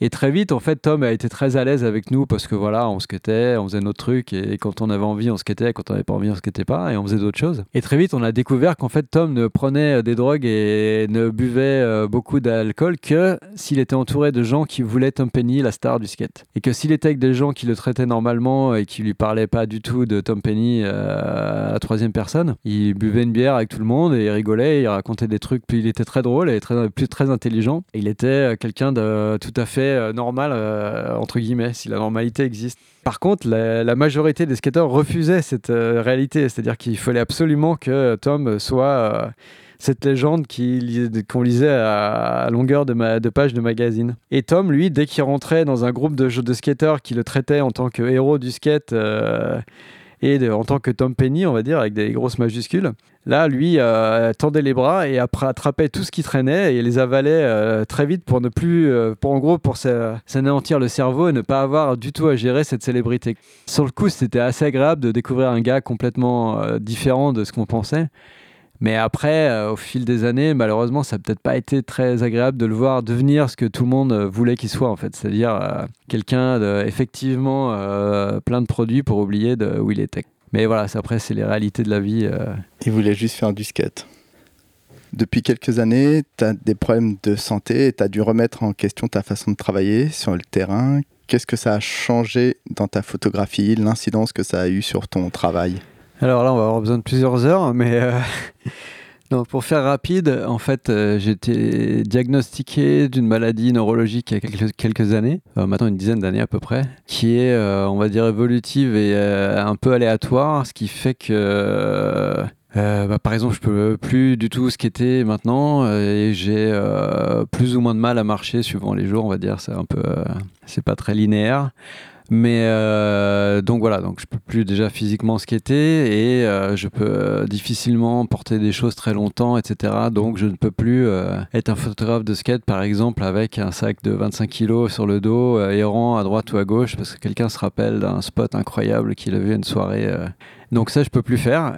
Et très vite, en fait, Tom a été très à l'aise avec nous parce que voilà, on skatait, on faisait nos trucs et quand on avait envie, on skatait, quand on n'avait pas envie, on skatait pas et on faisait d'autres choses. Et très vite, on a découvert qu'en fait, Tom ne prenait euh, des drogues et ne buvait euh, beaucoup d'alcool que s'il était entouré de gens qui voulaient Tom Penny, la star du skate. Et que s'il était avec des gens qui le traitaient normalement et qui lui parlaient pas du tout de Tom Penny euh, à troisième personne, il buvait une bière avec tout le monde et il rigolait, il racontait des trucs, puis il était très drôle et très, plus très intelligent. Il était euh, de tout à fait euh, normal, euh, entre guillemets, si la normalité existe. Par contre, la, majorité des skateurs refusaient cette euh, réalité, c'est-à-dire qu'il fallait absolument que Tom soit euh, cette légende qu'on lisait à, longueur de, de pages de magazine. Et Tom, lui, dès qu'il rentrait dans un groupe de, de skateurs qui le traitait en tant que héros du skate euh, et en tant que Tom Penny, on va dire, avec des grosses majuscules, là, lui, euh, tendait les bras et après attrapait tout ce qui traînait et les avalait euh, très vite pour ne plus, euh, pour en gros, pour s'a- s'anéantir le cerveau et ne pas avoir du tout à gérer cette célébrité. Sur le coup, c'était assez agréable de découvrir un gars complètement différent de ce qu'on pensait. Mais après, euh, au fil des années, malheureusement, ça n'a peut-être pas été très agréable de le voir devenir ce que tout le monde euh, voulait qu'il soit, en fait. C'est-à-dire euh, quelqu'un de, effectivement euh, plein de produits pour oublier de où il était. Mais voilà, c'est- après, c'est les réalités de la vie. euh. Il voulait juste faire du skate. Depuis quelques années, tu as des problèmes de santé et tu as dû remettre en question ta façon de travailler sur le terrain. Qu'est-ce que ça a changé dans ta photographie, l'incidence que ça a eu sur ton travail? Alors là, on va avoir besoin de plusieurs heures, mais Non, pour faire rapide, en fait, euh, j'ai été diagnostiqué d'une maladie neurologique il y a quelques, années, euh, maintenant une dizaine d'années à peu près, qui est, euh, on va dire, évolutive et un peu aléatoire, ce qui fait que, bah, par exemple, je peux plus du tout skater maintenant et j'ai plus ou moins de mal à marcher suivant les jours, on va dire. C'est un peu, c'est pas très linéaire. Mais euh, donc voilà, donc je peux plus déjà physiquement skater et euh, je peux euh, difficilement porter des choses très longtemps, etc. Donc je ne peux plus être un photographe de skate, par exemple, avec un sac de 25 kilos sur le dos, errant à droite ou à gauche, parce que quelqu'un se rappelle d'un spot incroyable qu'il a vu une soirée. Donc ça, je peux plus faire.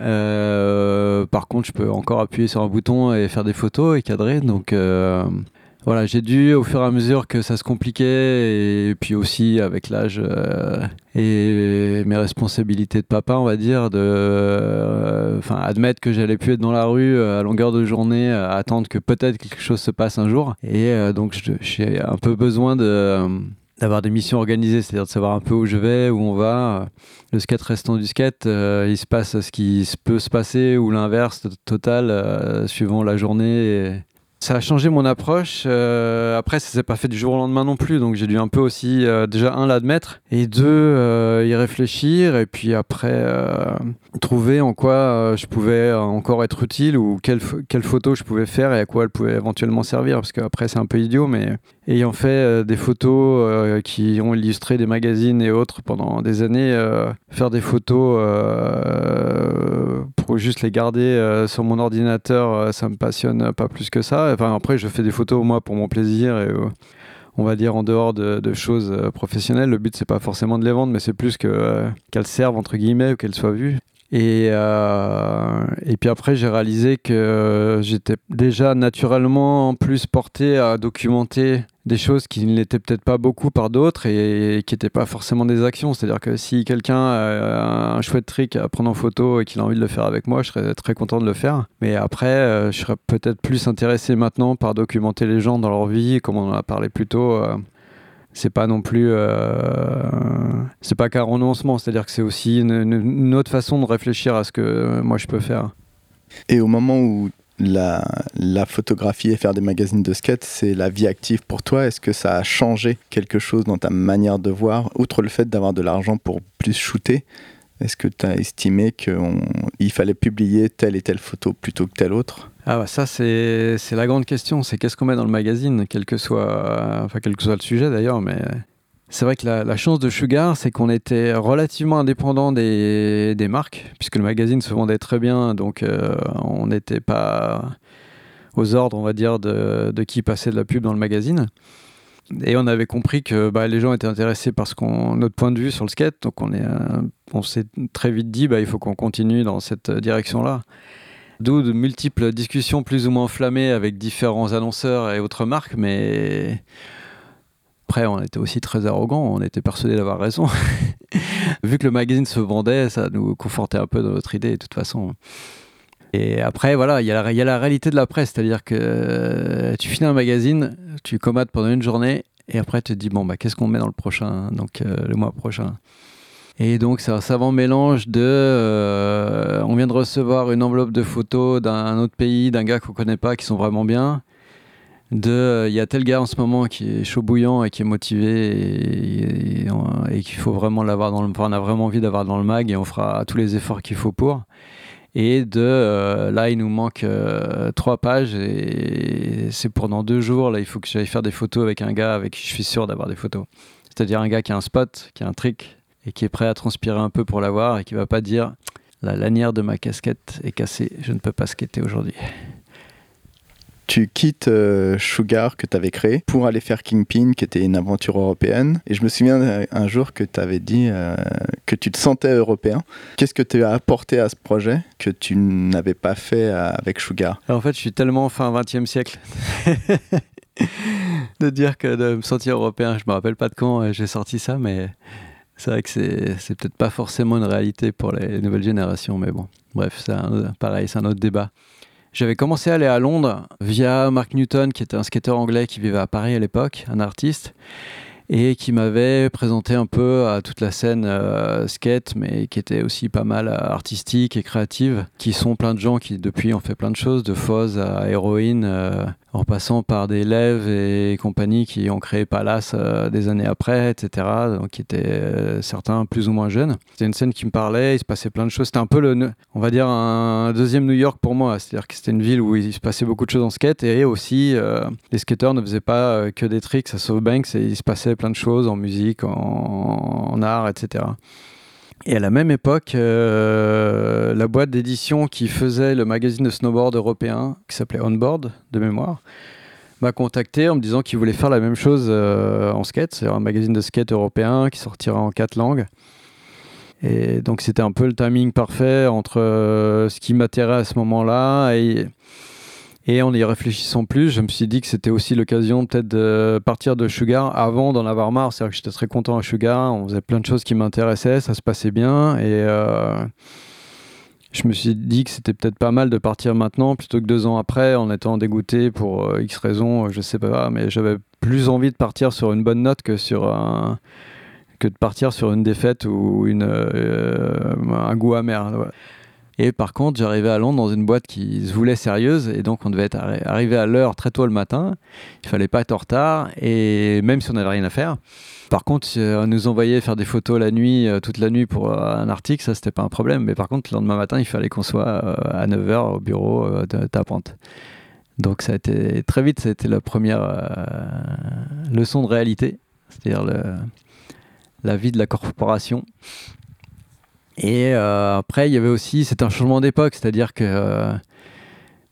Par contre, je peux encore appuyer sur un bouton et faire des photos et cadrer. Donc voilà, j'ai dû, au fur et à mesure que ça se compliquait, et puis aussi avec l'âge euh, et mes responsabilités de papa, on va dire, euh, admettre que j'allais plus être dans la rue euh, à longueur de journée, attendre que peut-être quelque chose se passe un jour. Et donc, j'ai un peu besoin d'avoir des missions organisées, c'est-à-dire de savoir un peu où je vais, où on va. Le skate restant du skate, il se passe ce qui peut se passer ou l'inverse total suivant la journée. Ça a changé mon approche. Euh, après, ça s'est pas fait du jour au lendemain non plus, donc j'ai dû un peu aussi euh, déjà un l'admettre et deux euh, y réfléchir et puis après trouver en quoi je pouvais encore être utile ou quelle, quelle photo je pouvais faire et à quoi elle pouvait éventuellement servir parce qu'après c'est un peu idiot, mais ayant fait des photos qui ont illustré des magazines et autres pendant des années, faire des photos pour juste les garder sur mon ordinateur, ça me passionne pas plus que ça. Après, je fais des photos moi pour mon plaisir et euh, on va dire en dehors de, de choses euh, professionnelles. Le but c'est pas forcément de les vendre, mais c'est plus que euh, qu'elles servent entre guillemets ou qu'elles soient vues. Et, euh, et puis après, j'ai réalisé que j'étais déjà naturellement plus porté à documenter des choses qui ne l'étaient peut-être pas beaucoup par d'autres et, qui n'étaient pas forcément des actions. C'est-à-dire que si quelqu'un a un chouette trick à prendre en photo et qu'il a envie de le faire avec moi, je serais très content de le faire. Mais après, euh, je serais peut-être plus intéressé maintenant par documenter les gens dans leur vie, comme on en a parlé plus tôt. euh, c'est pas non plus c'est pas qu'un renoncement c'est à dire que c'est aussi une, autre façon de réfléchir à ce que euh, moi je peux faire. Et au moment où la, la photographie et faire des magazines de skate, c'est la vie active pour toi, est-ce que ça a changé quelque chose dans ta manière de voir, outre le fait d'avoir de l'argent pour plus shooter? Est-ce que tu as estimé qu'il fallait publier telle et telle photo plutôt que telle autre? Ah bah ça c'est c'est la grande question. C'est qu'est-ce qu'on met dans le magazine quel que soit enfin quel que soit le sujet d'ailleurs mais c'est vrai que la, chance de Sugar c'est qu'on était relativement indépendant des, marques puisque le magazine se vendait très bien donc euh, on n'était pas aux ordres on va dire de, qui passait de la pub dans le magazine Et on avait compris que bah, les gens étaient intéressés par notre point de vue sur le skate. Donc euh, on s'est très vite dit bah, il faut qu'on continue dans cette direction-là. D'où de multiples discussions plus ou moins enflammées avec différents annonceurs et autres marques. Mais on était aussi très arrogants. On était persuadés d'avoir raison. Vu que le magazine se vendait, ça nous confortait un peu dans notre idée de toute façon. Et après, voilà, il y a la réalité de la presse, c'est-à-dire que euh, tu finis un magazine, tu commates pendant une journée, et après tu te dis, bon, bah, qu'est-ce qu'on met dans le prochain, donc euh, le mois prochain? Et donc, c'est un savant mélange de. euh, on vient de recevoir une enveloppe de photos d'un autre pays, d'un gars qu'on connaît pas, qui sont vraiment bien. De, euh, il y a tel gars en ce moment qui est chaud bouillant et qui est motivé et, et- qu'il faut vraiment l'avoir dans le. On a vraiment envie d'avoir dans le mag et on fera tous les efforts qu'il faut pour et de euh, là il nous manque euh, trois pages et c'est pour dans deux jours là il faut que j'aille faire des photos avec un gars avec qui je suis sûr d'avoir des photos c'est à dire un gars qui a un spot qui a un trick et qui est prêt à transpirer un peu pour l'avoir et qui va pas dire la lanière de ma casquette est cassée je ne peux pas skater aujourd'hui Tu quittes euh, Sugar que tu avais créé pour aller faire Kingpin, qui était une aventure européenne. Et je me souviens euh, un jour que tu avais dit euh, que tu te sentais européen. Qu'est-ce que tu as apporté à ce projet que tu n'avais pas fait euh, avec Sugar? En fait je suis tellement fin 20e siècle de dire que de me sentir européen je me rappelle pas de quand j'ai sorti ça mais c'est vrai que c'est peut-être pas forcément une réalité pour les nouvelles générations, mais bon, bref, c'est pareil, c'est un autre débat. J'avais commencé à aller à Londres via Mark Newton, qui était un skateur anglais qui vivait à Paris à l'époque, un artiste. et qui m'avait présenté un peu à toute la scène euh, skate, mais qui était aussi pas mal euh, artistique et créative, qui sont plein de gens qui depuis ont fait plein de choses, de Foz à Héroïne, euh, en passant par des Lev et compagnie qui ont créé Palace euh, des années après, etc. Donc qui étaient euh, certains plus ou moins jeunes. C'était une scène qui me parlait, il se passait plein de choses. C'était un peu le, on va dire un deuxième New York pour moi, c'est-à-dire que c'était une ville où il se passait beaucoup de choses en skate et aussi euh, les skateurs ne faisaient pas que des tricks à Softbanks et il se passait plein de choses en musique, en art, etc. Et à la même époque, euh, la boîte d'édition qui faisait le magazine de snowboard européen, qui s'appelait Onboard, de mémoire, m'a contacté en me disant qu'il voulait faire la même chose euh, en skate. C'est un magazine de skate européen qui sortira en quatre langues. Et donc c'était un peu le timing parfait entre euh, ce qui m'attirait à ce moment-là et, et en y réfléchissant plus, je me suis dit que c'était aussi l'occasion peut-être de partir de Sugar avant d'en avoir marre. C'est-à-dire que j'étais très content à Sugar, on faisait plein de choses qui m'intéressaient, ça se passait bien et euh, je me suis dit que c'était peut-être pas mal de partir maintenant plutôt que deux ans après en étant dégoûté pour euh, X raisons, je sais pas, mais j'avais plus envie de partir sur une bonne note que sur que de partir sur une défaite ou euh, un goût amer. Et par contre, j'arrivais à Londres dans une boîte qui se voulait sérieuse et donc on devait être arri- arrivé à l'heure très tôt le matin. Il fallait pas être en retard et même si on n'avait rien à faire. Par contre, euh, nous envoyer faire des photos la nuit, euh, toute la nuit pour euh, un article, ça c'était pas un problème. Mais par contre, le lendemain matin, il fallait qu'on soit à 9h au bureau de Tapante. Donc ça a été très vite, ça a été la première leçon de réalité, c'est-à-dire la vie de la corporation. Et euh, après, il y avait aussi, c'est un changement d'époque, c'est-à-dire que euh,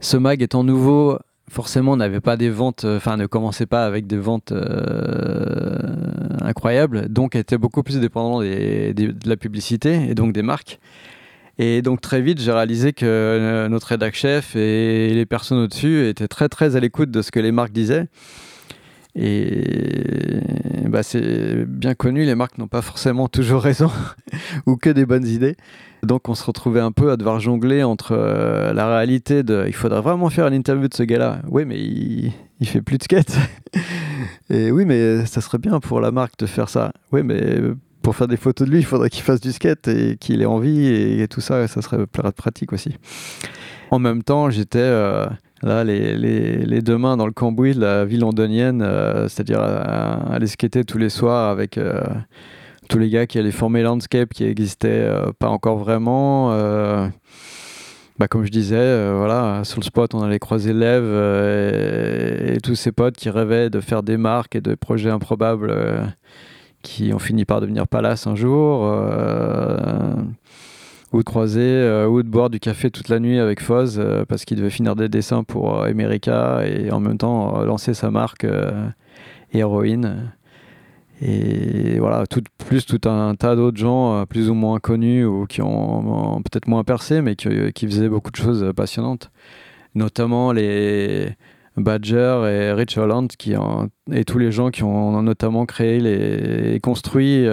ce mag étant nouveau, forcément, n'avait pas des ventes, euh, enfin, ne commençait pas avec des ventes incroyables, donc était beaucoup plus dépendant de la publicité et donc des marques. Et donc très vite, j'ai réalisé que notre rédac chef et les personnes au-dessus étaient très très à l'écoute de ce que les marques disaient. Et bah, c'est bien connu, les marques n'ont pas forcément toujours raison ou que des bonnes idées. Donc on se retrouvait un peu à devoir jongler entre euh, la réalité de il faudrait vraiment faire une interview de ce gars-là. Oui, mais il, il fait plus de skate. Et oui, mais ça serait bien pour la marque de faire ça. Oui, mais pour faire des photos de lui, il faudrait qu'il fasse du skate et qu'il ait envie et, tout ça, ça serait pratique aussi. En même temps, j'étais euh, là, les, les, les deux mains dans le cambouis de la vie londonienne, euh, c'est-à-dire à aller skater tous les soirs avec euh, tous les gars qui allaient former Landscape qui existait euh, pas encore vraiment. euh, bah, comme je disais, euh, voilà, sur le spot, on allait croiser Lev euh, et, tous ses potes qui rêvaient de faire des marques et de projets improbables euh, qui ont fini par devenir Palace un jour. Ou de croiser, euh, ou de boire du café toute la nuit avec Foz euh, parce qu'il devait finir des dessins pour euh, America et en même temps lancer sa marque Héroïne. Et voilà, tout, plus tout un tas d'autres gens plus ou moins connus ou qui ont, peut-être moins percé, mais qui, faisaient beaucoup de choses passionnantes. Notamment les Badger et Rich Holland qui ont- et tous les gens qui ont notamment créé les, et construit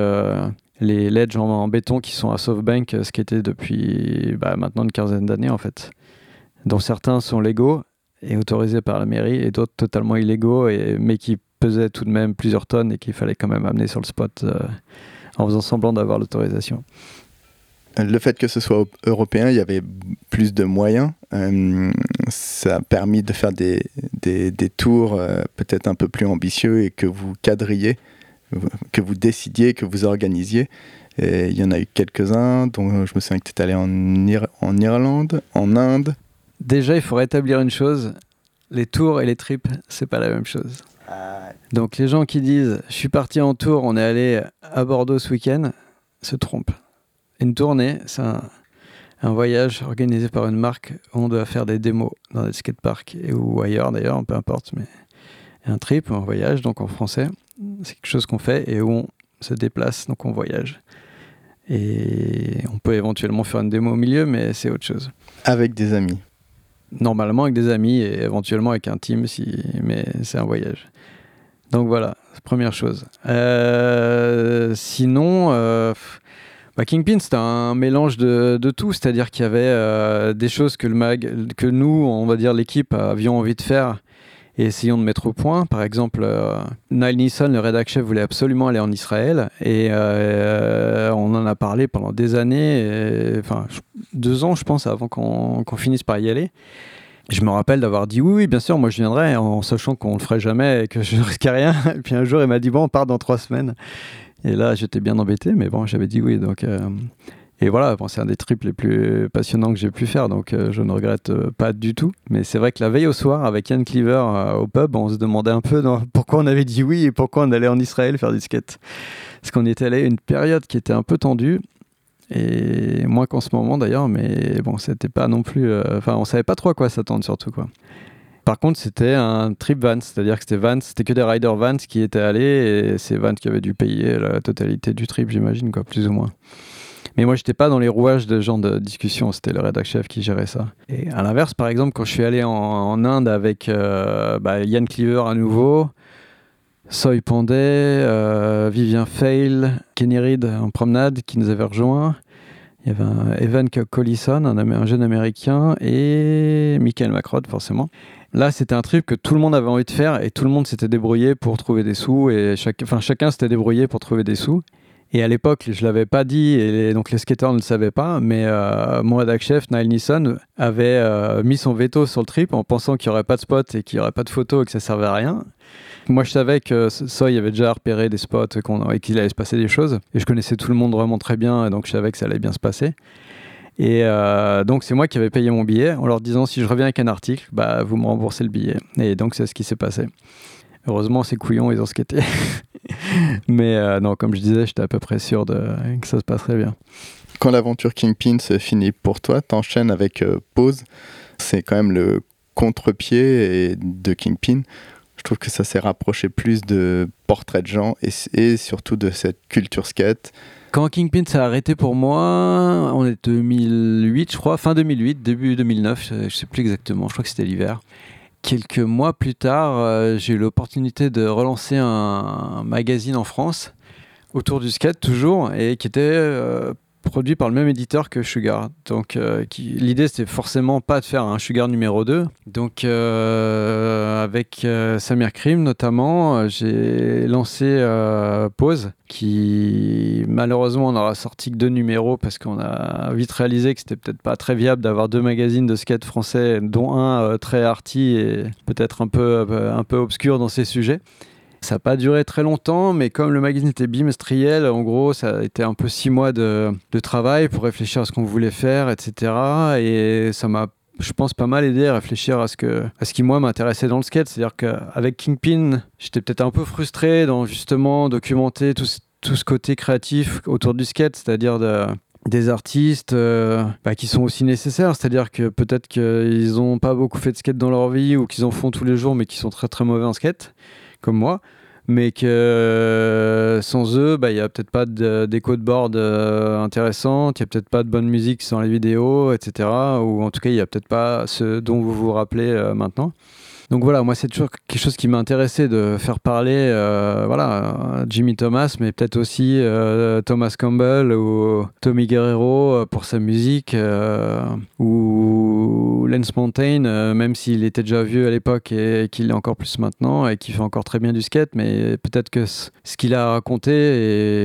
les ledges en, en béton qui sont à Softbank, euh, ce qui était depuis bah, maintenant une quinzaine d'années en fait. Dont certains sont légaux et autorisés par la mairie et d'autres totalement illégaux, et, mais qui pesaient tout de même plusieurs tonnes et qu'il fallait quand même amener sur le spot euh, en faisant semblant d'avoir l'autorisation. Le fait que ce soit européen, il y avait plus de moyens. Euh, ça a permis de faire des, des, tours peut-être un peu plus ambitieux et que vous cadriez, que vous décidiez, que vous organisiez. Et il y en a eu quelques-uns, dont je me souviens que tu es allé en, Ir- en Irlande, en Inde. Déjà, il faut rétablir une chose les tours et les trips, c'est pas la même chose. Donc les gens qui disent je suis parti en tour, on est allé à Bordeaux ce week-end, se trompent. Une tournée, c'est un, un voyage organisé par une marque où on doit faire des démos dans des skateparks et ou ailleurs d'ailleurs, peu importe. Mais un trip, un voyage, donc en français, c'est quelque chose qu'on fait et où on se déplace, donc on voyage. Et on peut éventuellement faire une démo au milieu, mais c'est autre chose. Avec des amis. normalement avec des amis et éventuellement avec un team si mais c'est un voyage. Donc voilà première chose. Euh, sinon euh, bah, Kingpin c'était un mélange de, de tout. C'est à dire qu'il y avait euh, des choses que le mag que nous on va dire l'équipe avions envie de faire et essayons de mettre au point. Par exemple, euh, Nile Nissan, le rédac chef, voulait absolument aller en Israël et euh, on en a parlé pendant des années, enfin deux ans je pense avant qu'on qu'on finisse par y aller. Je me rappelle d'avoir dit oui, oui, bien sûr, moi je viendrai en sachant qu'on le ferait jamais et que je ne risquais rien. Et puis un jour il m'a dit bon, on part dans trois semaines. Et là j'étais bien embêté, mais bon, j'avais dit oui. Donc, euh, et voilà, c'est un des trips les plus passionnants que j'ai pu faire, donc euh, je ne regrette euh, pas du tout. Mais c'est vrai que la veille au soir, avec Yann Cleaver euh, au pub, on se demandait un peu pourquoi on avait dit oui et pourquoi on allait en Israël faire du skate. Parce qu'on était allé à une période qui était un peu tendue, et moins qu'en ce moment d'ailleurs, mais bon, c'était pas non plus. Enfin, on savait pas trop à quoi s'attendre surtout, quoi. Par contre, c'était un trip Vans, c'est-à-dire que c'était Vans, c'était que des riders Vans qui étaient allés et c'est Vans qui avait dû payer la totalité du trip, j'imagine, quoi, plus ou moins. Mais moi, j'étais pas dans les rouages de genre de discussion, c'était le rédac chef qui gérait ça. Et à l'inverse, par exemple, quand je suis allé en, Inde avec euh, bah, Yann Cleaver à nouveau, Soy Pandey, euh, Vivien Fail, Kenny Reed en promenade qui nous avait rejoint. Il y avait Evan Collison, un, jeune américain, et Michael Macrod, forcément. Là, c'était un trip que tout le monde avait envie de faire et tout le monde s'était débrouillé pour trouver des sous et enfin, chacun s'était débrouillé pour trouver des sous. Et à l'époque, je l'avais pas dit et donc les skateurs ne le savaient pas, mais euh, mon rédac chef, Nile Nisson, avait euh, mis son veto sur le trip en pensant qu'il n'y aurait pas de spot et qu'il n'y aurait pas de photos et que ça servait à rien. Moi, je savais que Soy avait déjà repéré des spots et qu'il allait se passer des choses. Et je connaissais tout le monde vraiment très bien, et donc je savais que ça allait bien se passer. Et euh, donc, c'est moi qui avais payé mon billet en leur disant si je reviens avec un article, bah, vous me remboursez le billet. Et donc, c'est ce qui s'est passé. Heureusement, ces couillons, ils ont skaté. Mais euh, non, comme je disais, j'étais à peu près sûr de, que ça se passerait bien. Quand l'aventure Kingpin se finit pour toi, t'enchaînes avec euh, Pose. C'est quand même le contre-pied de Kingpin. Je trouve que ça s'est rapproché plus de portraits de gens et, et surtout de cette culture skate. Quand Kingpin s'est arrêté pour moi, on est 2008, je crois, fin 2008, début 2009, je je sais plus exactement, je crois que c'était l'hiver. Quelques mois plus tard, euh, j'ai eu l'opportunité de relancer un, magazine en France autour du skate toujours et qui était euh, produit par le même éditeur que Sugar. Donc euh, l'idée c'était forcément pas de faire un Sugar numéro 2. Donc euh, avec euh, Samir Krim notamment, j'ai lancé Pause qui malheureusement n'aura sorti que deux numéros parce qu'on a vite réalisé que c'était peut-être pas très viable d'avoir deux magazines de skate français dont un très arty et peut-être un peu, un peu obscur dans ses sujets. Ça n'a pas duré très longtemps, mais comme le magazine était bimestriel, en gros, ça a été un peu six mois de, travail pour réfléchir à ce qu'on voulait faire, etc. Et ça m'a, je pense, pas mal aidé à réfléchir à ce, qui, moi, m'intéressait dans le skate. C'est-à-dire qu'avec Kingpin, j'étais peut-être un peu frustré dans justement documenter tout, ce- côté créatif autour du skate, c'est-à-dire de, des artistes euh, bah, qui sont aussi nécessaires, c'est-à-dire que peut-être qu'ils n'ont pas beaucoup fait de skate dans leur vie ou qu'ils en font tous les jours mais qui sont très très mauvais en skate, comme moi, mais que euh, sans eux, bah, il n'y a peut-être pas d'écho de board euh, intéressante, il n'y a peut-être pas de bonne musique sans les vidéos, etc. Ou en tout cas, il n'y a peut-être pas ce dont vous vous rappelez euh, maintenant. Donc voilà, moi c'est toujours quelque chose qui m'a intéressé de faire parler, euh, voilà, Jimmy Thomas, mais peut-être aussi Thomas Campbell ou Tommy Guerrero pour sa musique, ou Lance Mountain, euh, même s'il était déjà vieux à l'époque et qu'il l'est encore plus maintenant et qui fait encore très bien du skate, mais peut-être que ce qu'il a raconté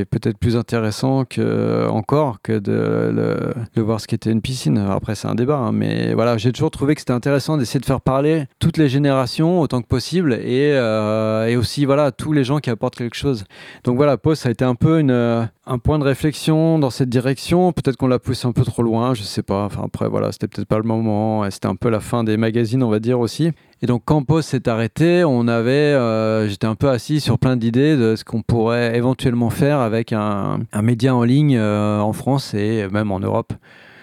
est peut-être plus intéressant que encore que de, le- de voir ce qu'était une piscine. Après c'est un débat, hein, mais voilà, j'ai toujours trouvé que c'était intéressant d'essayer de faire parler toutes les générations autant que possible et, euh, aussi voilà tous les gens qui apportent quelque chose. Donc voilà, Pause ça a été un peu une, un point de réflexion dans cette direction. Peut-être qu'on l'a poussé un peu trop loin, je sais pas. Enfin après voilà, c'était peut-être pas le moment. C'était un peu la fin des magazines, on va dire aussi. Et donc Pause s'est arrêté, on avait, euh, j'étais un peu assis sur plein d'idées de ce qu'on pourrait éventuellement faire avec un, média en ligne euh, en France et même en Europe.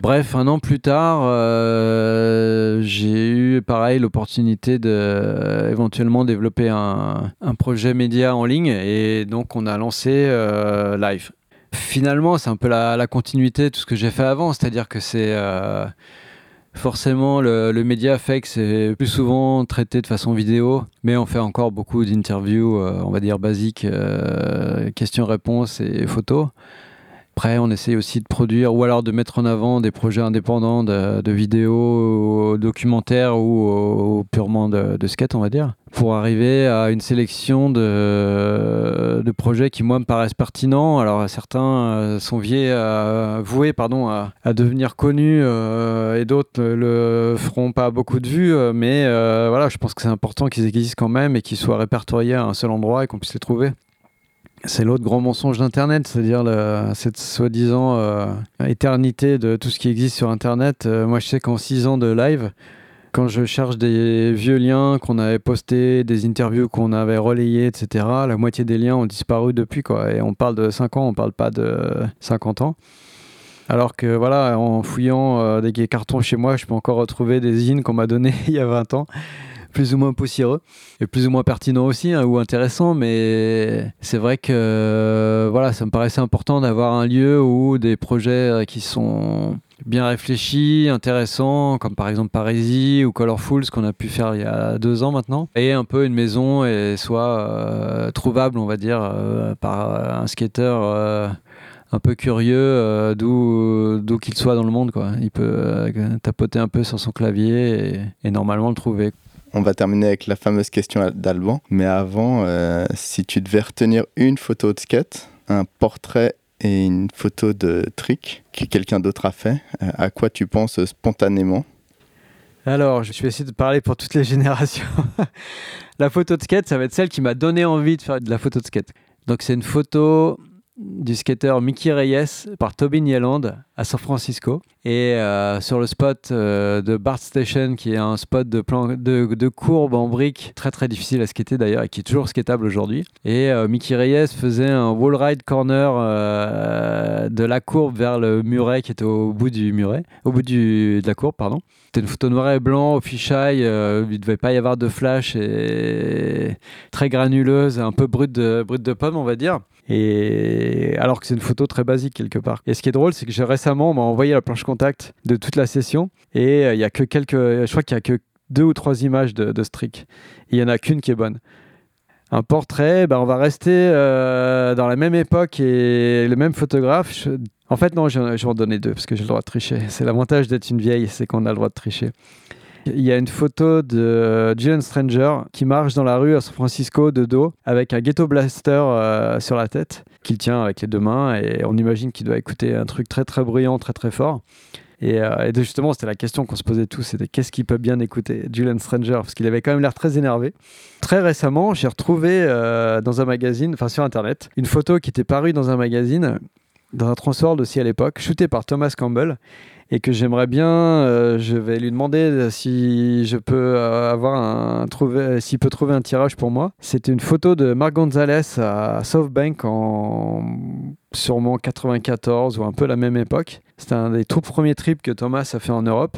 Bref, un an plus tard, euh, j'ai eu pareil l'opportunité de éventuellement développer un, projet média en ligne et donc on a lancé Live. Finalement, c'est un peu la, continuité de tout ce que j'ai fait avant, c'est-à-dire que c'est euh, forcément le, le média fait que c'est plus souvent traité de façon vidéo, mais on fait encore beaucoup d'interviews, euh, on va dire basiques, euh, questions-réponses et photos. Après, on essaye aussi de produire ou alors de mettre en avant des projets indépendants de, vidéos, documentaires ou, purement de, de skate, on va dire, pour arriver à une sélection de, de projets qui, moi, me paraissent pertinents. Alors, certains euh, sont viés à, voués pardon, à, devenir connus euh, et d'autres le feront pas beaucoup de vues. euh, Mais euh, voilà, je pense que c'est important qu'ils existent quand même et qu'ils soient répertoriés à un seul endroit et qu'on puisse les trouver. C'est l'autre grand mensonge d'Internet, c'est-à-dire cette soi-disant euh, éternité de tout ce qui existe sur Internet. Euh, moi, je sais qu'en 6 ans de live, quand je cherche des vieux liens qu'on avait postés, des interviews qu'on avait relayées, etc., la moitié des liens ont disparu depuis. Et on parle de 5 ans, on parle pas de 50 ans. Alors que voilà, en fouillant euh, des cartons chez moi, je peux encore retrouver des zines qu'on m'a donnés il y a 20 ans, plus ou moins poussiéreux et plus ou moins pertinents aussi hein, ou intéressants. Mais c'est vrai que euh, voilà, ça me paraissait important d'avoir un lieu où des projets euh, qui sont bien réfléchis, intéressants, comme par exemple Parisi ou Colorful, ce qu'on a pu faire il y a deux ans maintenant, et un peu une maison et soit euh, trouvable, on va dire, par un skater. un peu curieux d'où qu'il soit dans le monde quoi. Il peut tapoter un peu sur son clavier et, et normalement le trouver. On va terminer avec la fameuse question d'Alban. Mais avant, euh, si tu devais retenir une photo de skate, un portrait et une photo de trick que quelqu'un d'autre a fait, euh, à quoi tu penses spontanément? Alors, je vais essayer de parler pour toutes les générations. la photo de skate, ça va être celle qui m'a donné envie de faire de la photo de skate. Donc, c'est une photo du skater Mickey Reyes par Tobin Yelland à San Francisco. Et euh, sur le spot euh, de Bart Station qui est un spot de, plan de, courbe en briques très très difficile à skater d'ailleurs et qui est toujours skatable aujourd'hui. Et euh, Mickey Reyes faisait un wall ride corner de la courbe vers le muret qui était au bout du muret au bout du, de la courbe pardon. C'était une photo noir et blanc au fisheye il ne devait pas y avoir de flash et très granuleuse un peu brute brute de pomme on va dire alors que c'est une photo très basique quelque part. Et ce qui est drôle, c'est que j'ai récemment on m'a envoyé la planche contact de toute la session et euh, il y a que quelques, je crois qu'il y a que deux ou trois images de, de ce trick. Et il y en a qu'une qui est bonne. Un portrait, ben, on va rester euh, dans la même époque et le même photographe. En fait, non, je vais en donner deux parce que j'ai le droit de tricher. C'est l'avantage d'être une vieille, c'est qu'on a le droit de tricher. Il y a une photo de euh, Jalen Stranger qui marche dans la rue à San Francisco de dos avec un ghetto blaster euh, sur la tête qu'il tient avec les deux mains et on imagine qu'il doit écouter un truc très très bruyant, très très fort. Et, euh, justement, c'était la question qu'on se posait tous, c'était qu'est-ce qu'il peut bien écouter, Julian Stranger, parce qu'il avait quand même l'air très énervé. Très récemment, j'ai retrouvé dans un magazine, enfin sur Internet, une photo qui était parue dans un magazine, dans un Transworld aussi à l'époque, shootée par Thomas Campbell, et que j'aimerais bien, euh, je vais lui demander si je peux euh, avoir un, trouver, s'il peut trouver un tirage pour moi. C'était une photo de Marc Gonzalez à SoftBank en sûrement 94 ou un peu la même époque. C'était un des tout premiers trips que Thomas a fait en Europe.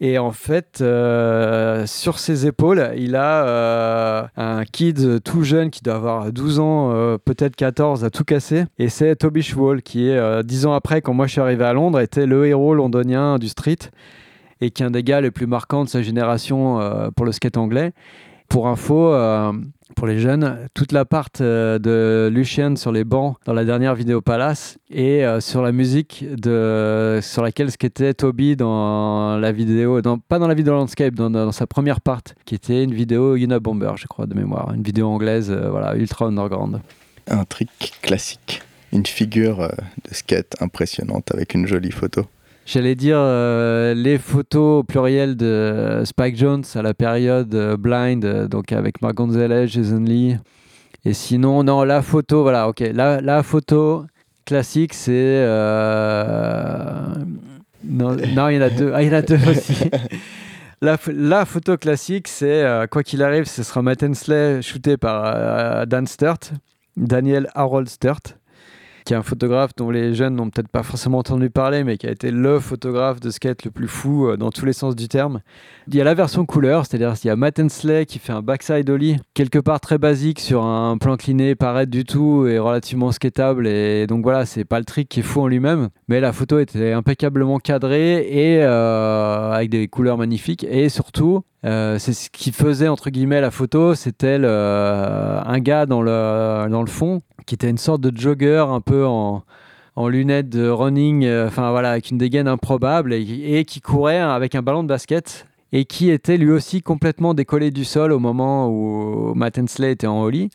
Et en fait, euh, sur ses épaules, il a euh, un kid tout jeune qui doit avoir 12 ans, euh, peut-être 14, à tout casser. Et c'est Toby Schwall qui est, euh, 10 ans après, quand moi je suis arrivé à Londres, était le héros londonien du street et qui est un des gars les plus marquants de sa génération pour le skate anglais. Pour info, pour les jeunes, toute la part euh, de Lucien sur les bancs dans la dernière vidéo Palace et euh, sur la musique de, sur laquelle skatait Toby dans la vidéo, pas dans la vidéo Landscape, dans, sa première part, qui était une vidéo Unabomber, je crois, de mémoire, une vidéo anglaise, euh, voilà, ultra underground. Un trick classique, une figure de skate impressionnante avec une jolie photo. J'allais dire euh, les photos au pluriel de Spike Jones à la période euh, Blind, euh, donc avec Mark Gonzalez, Jason Lee. Et sinon, non, la photo, voilà, ok. La, la photo classique, c'est. Non, non, il y en a deux. Ah, il y en a deux aussi. La, la photo classique, c'est quoi qu'il arrive, ce sera Matt Hensley shooté par Dan Sturt, Daniel Harold Sturt, qui est un photographe dont les jeunes n'ont peut-être pas forcément entendu parler, mais qui a été le photographe de skate le plus fou euh, dans tous les sens du terme. Il y a la version couleur, c'est-à-dire qu'il y a Matt Hensley qui fait un backside ollie, quelque part très basique sur un plan cliné, pas raide du tout et relativement skatable. Et donc voilà, c'est pas le trick qui est fou en lui-même, mais la photo était impeccablement cadrée et euh, avec des couleurs magnifiques. Et surtout, euh, c'est ce qui faisait entre guillemets la photo, c'était un gars dans le, dans le fond qui était une sorte de jogger un peu en, lunettes de running, euh, enfin voilà, avec une dégaine improbable et, et qui courait avec un ballon de basket et qui était lui aussi complètement décollé du sol au moment où Matt Hensley était en holly.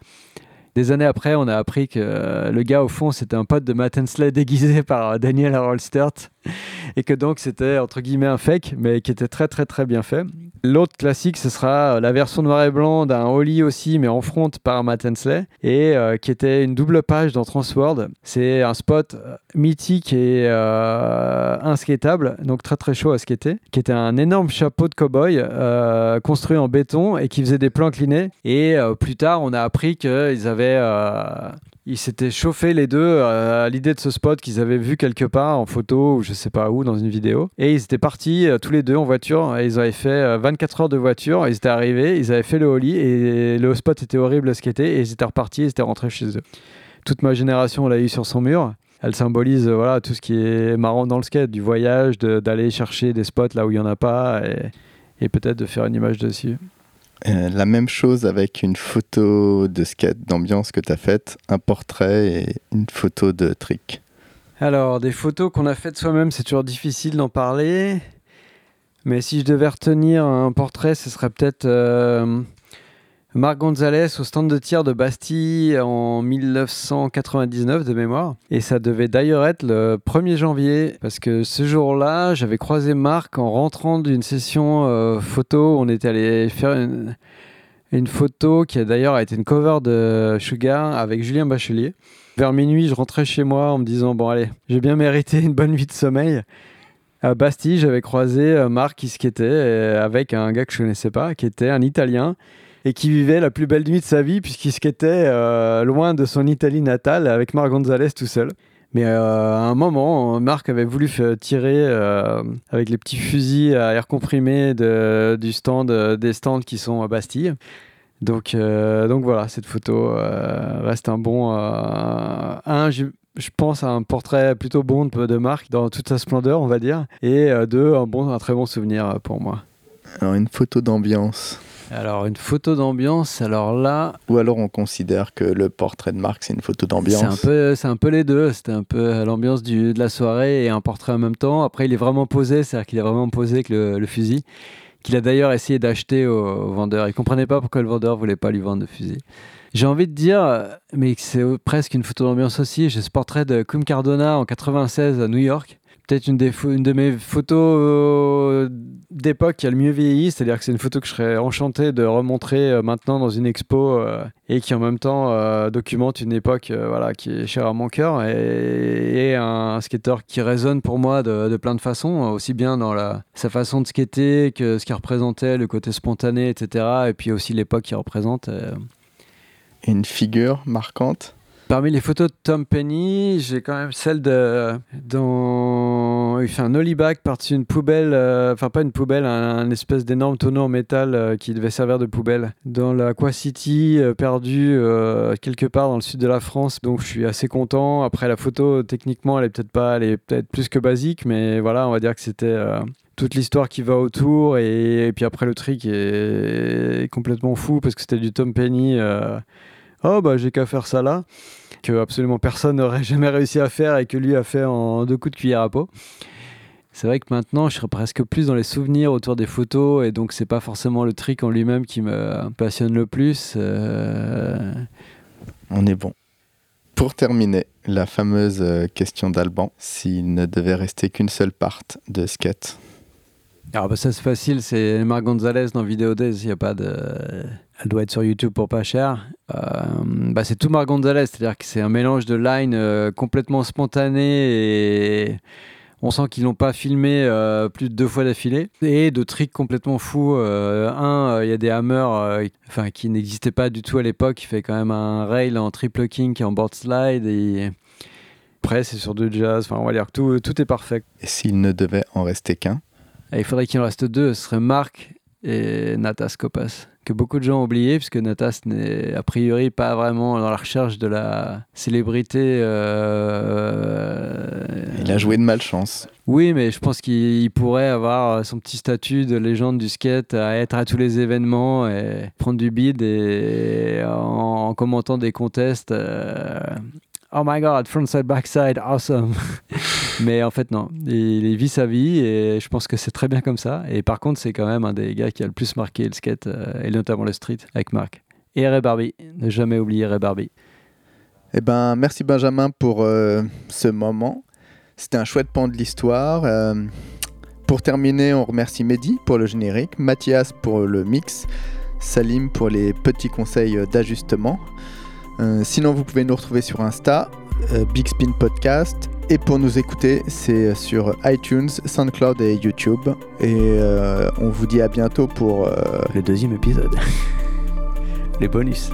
Des années après, on a appris que le gars, au fond, c'était un pote de Matt Hensley déguisé par Daniel Harold Sturt et que donc c'était entre guillemets un fake, mais qui était très très très bien fait. L'autre classique, ce sera euh, la version noir et blanc d'un Holly aussi, mais en front par Matt Hensley, et euh, qui était une double page dans Transworld. C'est un spot euh, mythique et euh, donc très très chaud à skater, qui était un énorme chapeau de cow-boy construit en béton et qui faisait des plans inclinés. Et plus tard, on a appris qu'ils avaient ils s'étaient chauffés les deux euh, à l'idée de ce spot qu'ils avaient vu quelque part en photo ou je sais pas où dans une vidéo. Et ils étaient partis euh, tous les deux en voiture et ils avaient fait euh, 24 heures de voiture. Ils étaient arrivés, ils avaient fait le holly et le spot était horrible à skater et ils étaient repartis, ils étaient rentrés chez eux. Toute ma génération l'a eu sur son mur. Elle symbolise euh, voilà, tout ce qui est marrant dans le skate, du voyage, d'aller chercher des spots là où il n'y en a pas et, et peut-être de faire une image dessus. Euh, la même chose avec une photo de skate d'ambiance que tu faite, un portrait et une photo de trick. Alors, des photos qu'on a faites soi-même, c'est toujours difficile d'en parler. Mais si je devais retenir un portrait, ce serait peut-être euh, Marc Gonzalez au stand de tir de Bastille en 1999 de mémoire. Et ça devait d'ailleurs être le 1er janvier, parce que ce jour-là, j'avais croisé Marc en rentrant d'une session euh, photo. On était allé faire une, photo qui a d'ailleurs été une cover de Sugar avec Julien Bachelier. Vers minuit, je rentrais chez moi en me disant Bon, allez, j'ai bien mérité une bonne nuit de sommeil. À Bastille, j'avais croisé euh, Marc qui skatait euh, avec un gars que je connaissais pas, qui était un Italien et qui vivait la plus belle nuit de sa vie puisqu'il skatait euh, loin de son Italie natale avec Marc Gonzalez tout seul. Mais euh, à un moment, Marc avait voulu tirer euh, avec les petits fusils à air comprimé du stand, euh, des stands qui sont à Bastille. Donc, donc voilà, cette photo reste un bon. un, je, pense à un portrait plutôt bon de, Marc dans toute sa splendeur, on va dire. Et deux, un, bon, un très bon souvenir pour moi. Alors une photo d'ambiance. Alors, une photo d'ambiance, alors là, Ou alors on considère que le portrait de Marc c'est une photo c'est un, d'ambiance. peu, c'est un peu les deux. C'était un peu l'ambiance du- de la soirée et un portrait en même temps. Après, il est vraiment posé, c'est-à-dire qu'il est vraiment posé avec le, le fusil, qu'il a d'ailleurs essayé d'acheter au, au vendeur. Il comprenait pas pourquoi le vendeur voulait pas lui vendre de fusil. J'ai envie de dire, mais c'est presque une photo d'ambiance aussi. J'ai ce portrait de Cum Cardona en 96 à New York. Peut-être une, des une de mes photos euh, d'époque qui a le mieux vieilli, c'est-à-dire que c'est une photo que je serais enchanté de remontrer euh, maintenant dans une expo euh, et qui en même temps documente une époque voilà, qui est chère à mon cœur et, un skateur qui résonne pour moi de, plein de façons, aussi bien dans la, sa façon de skater que ce qu'il représentait, le côté spontané, etc. Et puis aussi l'époque qu'il représente. Une figure marquante? Parmi les photos de Tom Penny, j'ai quand même celle de dans il fait un ollie-back par-dessus une poubelle, euh, enfin pas une poubelle, un, espèce d'énorme tonneau en métal euh, qui devait servir de poubelle dans l'Aqua City, euh, perdu euh, quelque part dans le sud de la France. Donc je suis assez content. Après la photo, techniquement, elle est peut-être pas, elle est peut-être plus que basique, mais voilà, on va dire que c'était toute l'histoire qui va autour et, puis après le trick est, est complètement fou parce que c'était du Tom Penny. oh bah j'ai qu'à faire ça là que absolument personne n'aurait jamais réussi à faire et que lui a fait en deux coups de cuillère à peau. C'est vrai que maintenant, je serais presque plus dans les souvenirs autour des photos et donc c'est pas forcément le trick en lui-même qui me passionne le plus. euh, On est bon. Pour terminer, la fameuse euh, question d'Alban, s'il ne devait rester qu'une seule part de skate. Alors bah ça c'est facile, c'est Marc Gonzalez dans Video Days, il y a pas de... Elle doit être sur YouTube pour pas cher. Euh, bah c'est tout Marc Gonzalez, c'est-à-dire que c'est un mélange de lines euh, complètement spontané et on sent qu'ils l'ont pas filmé euh, plus de deux fois d'affilée et de tricks complètement fous. Euh, un, il y a des hammers enfin, qui n'existaient pas du tout à l'époque, il fait quand même un rail en triple king qui est en board slide et après c'est sur deux jazz, enfin on va dire que tout, tout est parfait. Et s'il ne devait en rester qu'un? Et il faudrait qu'il en reste deux. Ce serait Marc et Natas Kopas. Que beaucoup de gens ont oublié, puisque Natas n'est a priori pas vraiment dans la recherche de la célébrité. euh, Il a joué de malchance. Oui, mais je pense qu'il il pourrait avoir son petit statut de légende du skate, à être à tous les événements et prendre du bid et en, en commentant des contests. euh, oh my god, frontside, backside, awesome. Mais en fait, non. Il, vit sa vie et je pense que c'est très bien comme ça. Et par contre, c'est quand même un des gars qui a le plus marqué le skate euh, et notamment le street avec Marc. Et Ray Barbie, ne jamais oublier Ray Barbie. Eh ben, merci Benjamin pour euh, ce moment. C'était un chouette pan de l'histoire. Euh, pour terminer, on remercie Mehdi pour le générique, Mathias pour le mix, Salim pour les petits conseils d'ajustement. Sinon, vous pouvez nous retrouver sur Insta, Big Spin Podcast. Et pour nous écouter, c'est sur iTunes, SoundCloud et YouTube. Et euh, on vous dit à bientôt pour... euh, Le deuxième épisode. Les bonus.